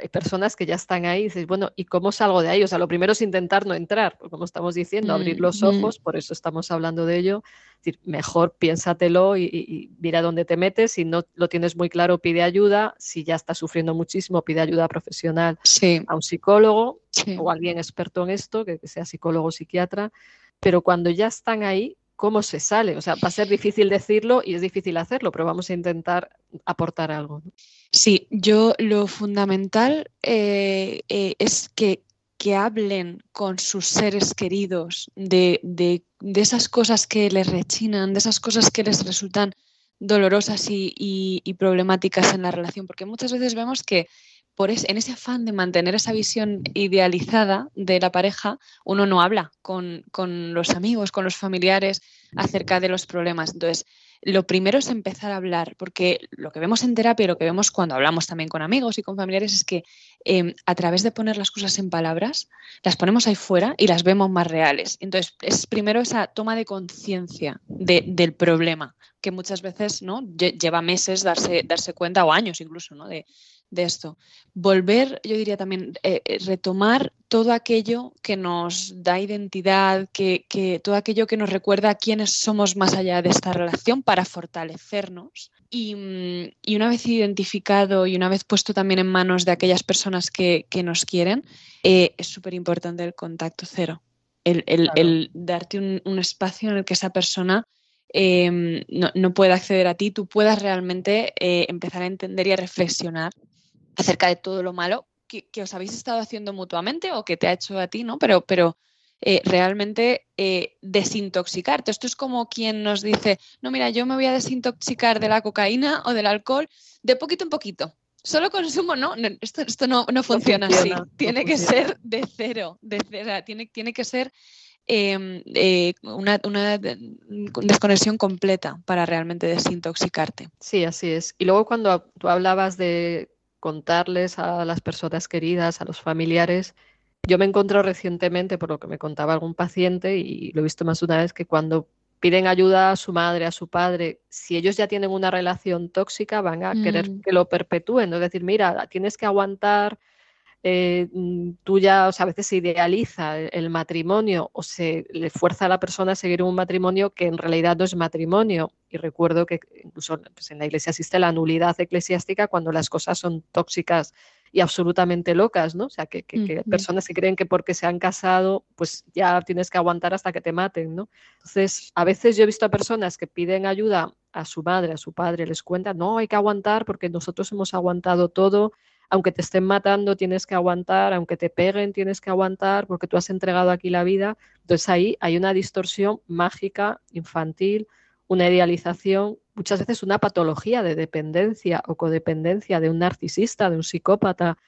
hay personas que ya están ahí y dices, bueno, ¿y cómo salgo de ahí? O sea, lo primero es intentar no entrar, como estamos diciendo, abrir los mm, mm. ojos, por eso estamos hablando de ello. Es decir, mejor piénsatelo y, mira dónde te metes. Si no lo tienes muy claro, pide ayuda. Si ya estás sufriendo muchísimo, pide ayuda profesional a un psicólogo o alguien experto en esto, que, sea psicólogo o psiquiatra. Pero cuando ya están ahí, ¿cómo se sale? O sea, va a ser difícil decirlo y es difícil hacerlo, pero vamos a intentar aportar algo. Sí, yo lo fundamental eh, eh, es que, hablen con sus seres queridos de, esas cosas que les rechinan, de esas cosas que les resultan dolorosas y, problemáticas en la relación, porque muchas veces vemos que por en ese afán de mantener esa visión idealizada de la pareja, uno no habla con, con los amigos, con los familiares acerca de los problemas. Entonces, lo primero es empezar a hablar, porque lo que vemos en terapia y lo que vemos cuando hablamos también con amigos y con familiares es que em, a través de poner las cosas en palabras, las ponemos ahí fuera y las vemos más reales. Entonces, es primero esa toma de conciencia del problema, que muchas veces ¿no? lleva meses darse, darse cuenta, o años incluso, ¿no? de, de esto. Volver, yo diría también, eh, eh, retomar todo aquello que nos da identidad, que, todo aquello que nos recuerda quiénes somos más allá de esta relación para fortalecernos. Y, mm, una vez identificado y una vez puesto también en manos de aquellas personas que, nos quieren, eh, es súper importante el contacto cero. El, darte un, espacio en el que esa persona em, no, pueda acceder a ti, tú puedas realmente empezar a entender y a reflexionar acerca de todo lo malo que, os habéis estado haciendo mutuamente o que te ha hecho a ti, ¿no? Pero, pero eh, realmente eh, desintoxicarte. Esto es como quien nos dice, no, mira, yo me voy a desintoxicar de la cocaína o del alcohol de poquito en poquito. Solo consumo, no, esto, esto no, funciona, así. tiene que ser de cero, de cero. Tiene, tiene que ser em, eh, una, una, desconexión completa para realmente desintoxicarte. Sí, así es. Y luego cuando tú hablabas de contarles a las personas queridas, a los familiares. Yo me encontrado recientemente, por lo que me contaba algún paciente, y lo he visto más de una vez, que cuando piden ayuda a su madre, a su padre, si ellos ya tienen una relación tóxica, van a querer mm. que lo perpetúen. Es decir, mira, tienes que aguantar eh, mm, tú ya, o sea, a veces se idealiza el, matrimonio o se le fuerza a la persona a seguir un matrimonio que en realidad no es matrimonio. Y recuerdo que incluso pues, en la iglesia existe la nulidad eclesiástica cuando las cosas son tóxicas y absolutamente locas, ¿no? O sea, que, personas que creen que porque se han casado, pues ya tienes que aguantar hasta que te maten, ¿no? Entonces, a veces yo he visto a personas que piden ayuda a su madre, a su padre, les cuentan, no, hay que aguantar porque nosotros hemos aguantado todo aunque te estén matando, tienes que aguantar, aunque te peguen, tienes que aguantar, porque tú has entregado aquí la vida. Entonces ahí hay una distorsión mágica, infantil, una idealización, muchas veces una patología de dependencia o codependencia de un narcisista, de un psicópata,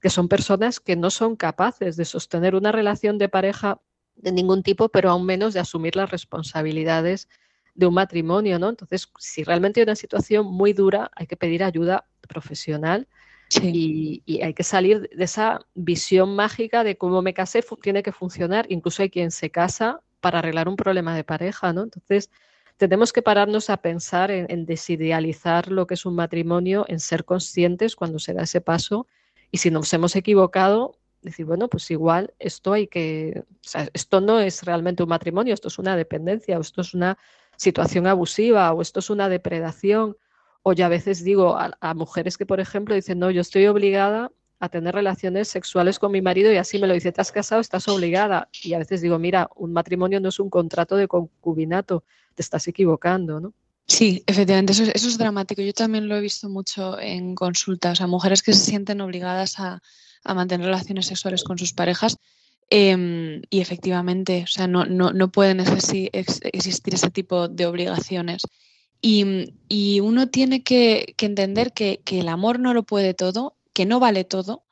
que son personas que no son capaces de sostener una relación de pareja de ningún tipo, pero aún menos de asumir las responsabilidades de un matrimonio, ¿no? Entonces, si realmente hay una situación muy dura, hay que pedir ayuda profesional y, hay que salir de esa visión mágica de cómo me casé tiene que funcionar. Incluso hay quien se casa para arreglar un problema de pareja, ¿no? Entonces, tenemos que pararnos a pensar en, desidealizar lo que es un matrimonio, en ser conscientes cuando se da ese paso y si nos hemos equivocado, decir, bueno, pues igual esto hay que, esto no es realmente un matrimonio, esto es una dependencia, o esto es una situación abusiva, o esto es una depredación, o ya a veces digo a, mujeres que, por ejemplo, dicen, no, yo estoy obligada a tener relaciones sexuales con mi marido y así me lo dice, te has casado, estás obligada. Y a veces digo, mira, un matrimonio no es un contrato de concubinato, te estás equivocando, ¿no? Sí, efectivamente, eso, es dramático. Yo también lo he visto mucho en consultas, o sea, mujeres que se sienten obligadas a, a mantener relaciones sexuales con sus parejas eh, y efectivamente, o sea, no, no, no pueden existir ese tipo de obligaciones. Y, uno tiene que, entender que, que, el amor no lo puede todo, que no vale todo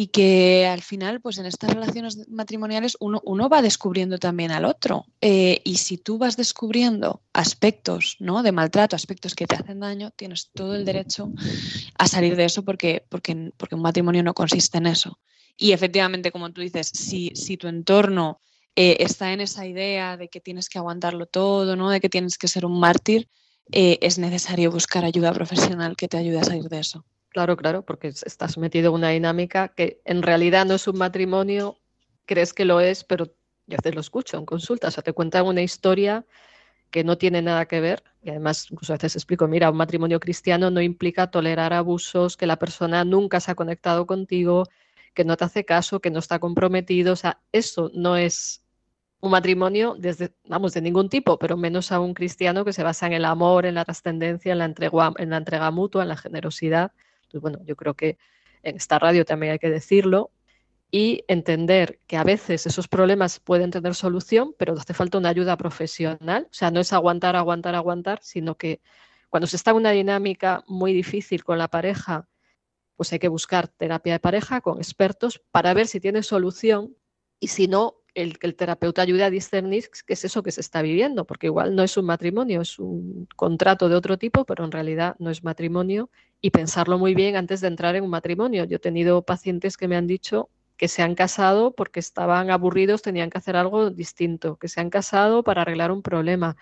y que al final, pues en estas relaciones matrimoniales uno, uno va descubriendo también al otro. Eh, y si tú vas descubriendo aspectos ¿no? de maltrato, aspectos que te hacen daño, tienes todo el derecho a salir de eso porque, porque, porque un matrimonio no consiste en eso. Y efectivamente, como tú dices, si, si tu entorno eh, está en esa idea de que tienes que aguantarlo todo, ¿no? de que tienes que ser un mártir, eh, es necesario buscar ayuda profesional que te ayude a salir de eso. Claro, claro, porque estás metido en una dinámica que en realidad no es un matrimonio, crees que lo es, pero yo te lo escucho en consulta, o sea, te cuentan una historia que no tiene nada que ver, y además incluso a veces explico, mira, un matrimonio cristiano no implica tolerar abusos, que la persona nunca se ha conectado contigo, que no te hace caso, que no está comprometido, o sea, eso no es un matrimonio desde, vamos, de ningún tipo, pero menos a un cristiano que se basa en el amor, en la trascendencia, en la entrega, en la entrega mutua, en la generosidad. Bueno, yo creo que en esta radio también hay que decirlo y entender que a veces esos problemas pueden tener solución, pero hace falta una ayuda profesional. O sea, no es aguantar, aguantar, aguantar, sino que cuando se está en una dinámica muy difícil con la pareja, pues hay que buscar terapia de pareja con expertos para ver si tiene solución y si no, el que el terapeuta ayude a discernir qué es eso que se está viviendo, porque igual no es un matrimonio, es un contrato de otro tipo, pero en realidad no es matrimonio y pensarlo muy bien antes de entrar en un matrimonio. Yo he tenido pacientes que me han dicho que se han casado porque estaban aburridos, tenían que hacer algo distinto, que se han casado para arreglar un problema.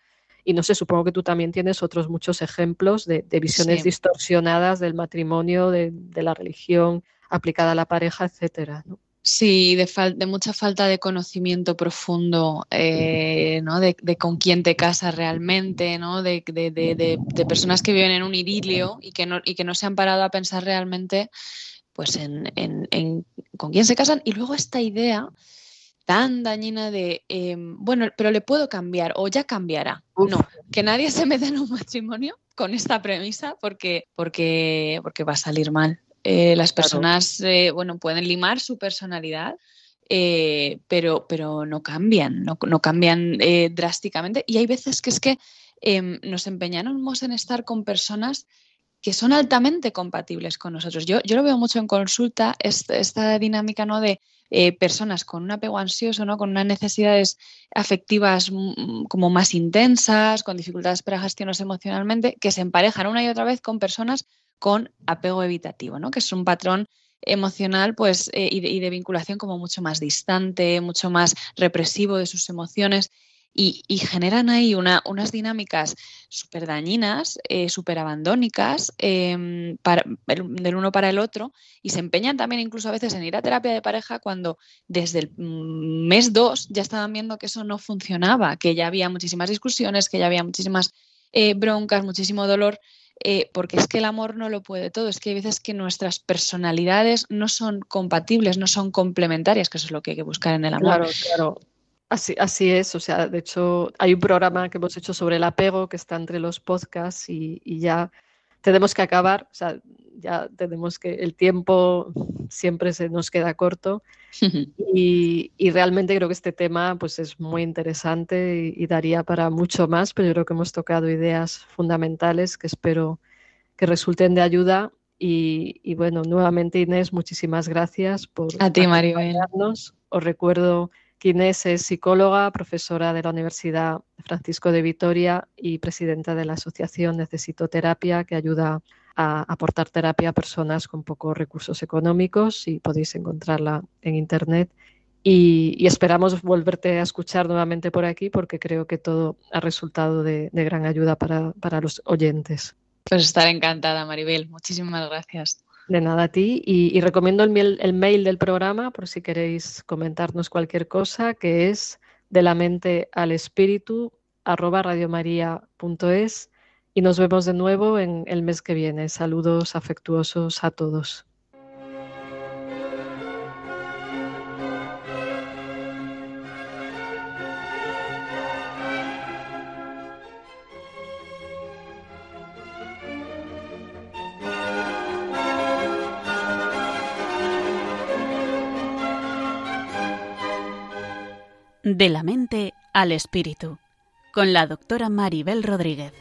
Y no sé, supongo que tú también tienes otros muchos ejemplos de, de visiones sí. distorsionadas del matrimonio, de, de, la religión aplicada a la pareja, etcétera. ¿no? Sí, de, de, mucha falta de conocimiento profundo, eh, ¿no? De, de, con quién te casas realmente, ¿no? De, personas que viven en un idilio y que no, y que no se han parado a pensar realmente pues en, en, en con quién se casan. Y luego esta idea tan dañina de, eh, bueno, pero le puedo cambiar o ya cambiará. Uf. No, que nadie se meta en un matrimonio con esta premisa porque, porque, porque va a salir mal. Eh, las personas, claro. eh, bueno, pueden limar su personalidad, eh, pero, pero no cambian, no, no cambian drásticamente. Y hay veces que es que em, nos empeñamos en estar con personas que son altamente compatibles con nosotros. Yo, yo lo veo mucho en consulta, esta, esta dinámica ¿no? de eh, personas con un apego ansioso, ¿no? con unas necesidades afectivas como más intensas, con dificultades para gestionarse emocionalmente, que se emparejan una y otra vez con personas con apego evitativo, ¿no? que es un patrón emocional pues, eh, y, de, vinculación como mucho más distante, mucho más represivo de sus emociones. Y, generan ahí una, unas dinámicas súper dañinas, eh, súper abandónicas para, del uno para el otro y se empeñan también incluso a veces en ir a terapia de pareja cuando desde el mes 2 ya estaban viendo que eso no funcionaba, que ya había muchísimas discusiones, que ya había muchísimas eh, broncas, muchísimo dolor eh, porque es que el amor no lo puede todo, es que hay veces que nuestras personalidades no son compatibles, no son complementarias, que eso es lo que hay que buscar en el amor. Claro, claro. Así, así es, o sea, de hecho hay un programa que hemos hecho sobre el apego que está entre los podcasts y, y ya tenemos que acabar, o sea, ya tenemos que, el tiempo siempre se nos queda corto. Y, y, realmente creo que este tema pues es muy interesante y, y, daría para mucho más, pero yo creo que hemos tocado ideas fundamentales que espero que resulten de ayuda. Y, y bueno, nuevamente Inés, muchísimas gracias por A ti, Maribel. Os recuerdo que Inés es psicóloga, profesora de la Universidad Francisco de Vitoria y presidenta de la asociación Necesito Terapia, que ayuda a aportar terapia a personas con pocos recursos económicos y podéis encontrarla en internet. Y, y, esperamos volverte a escuchar nuevamente por aquí porque creo que todo ha resultado de, de gran ayuda para, para los oyentes. Pues estar encantada, Maribel. Muchísimas gracias. De nada a ti. Y, recomiendo el mail, el mail, del programa por si queréis comentarnos cualquier cosa, que es de la mente al espíritu arroba radiomaria.es y nos vemos de nuevo en el mes que viene. Saludos afectuosos a todos. De la mente al espíritu, con la doctora Maribel Rodríguez.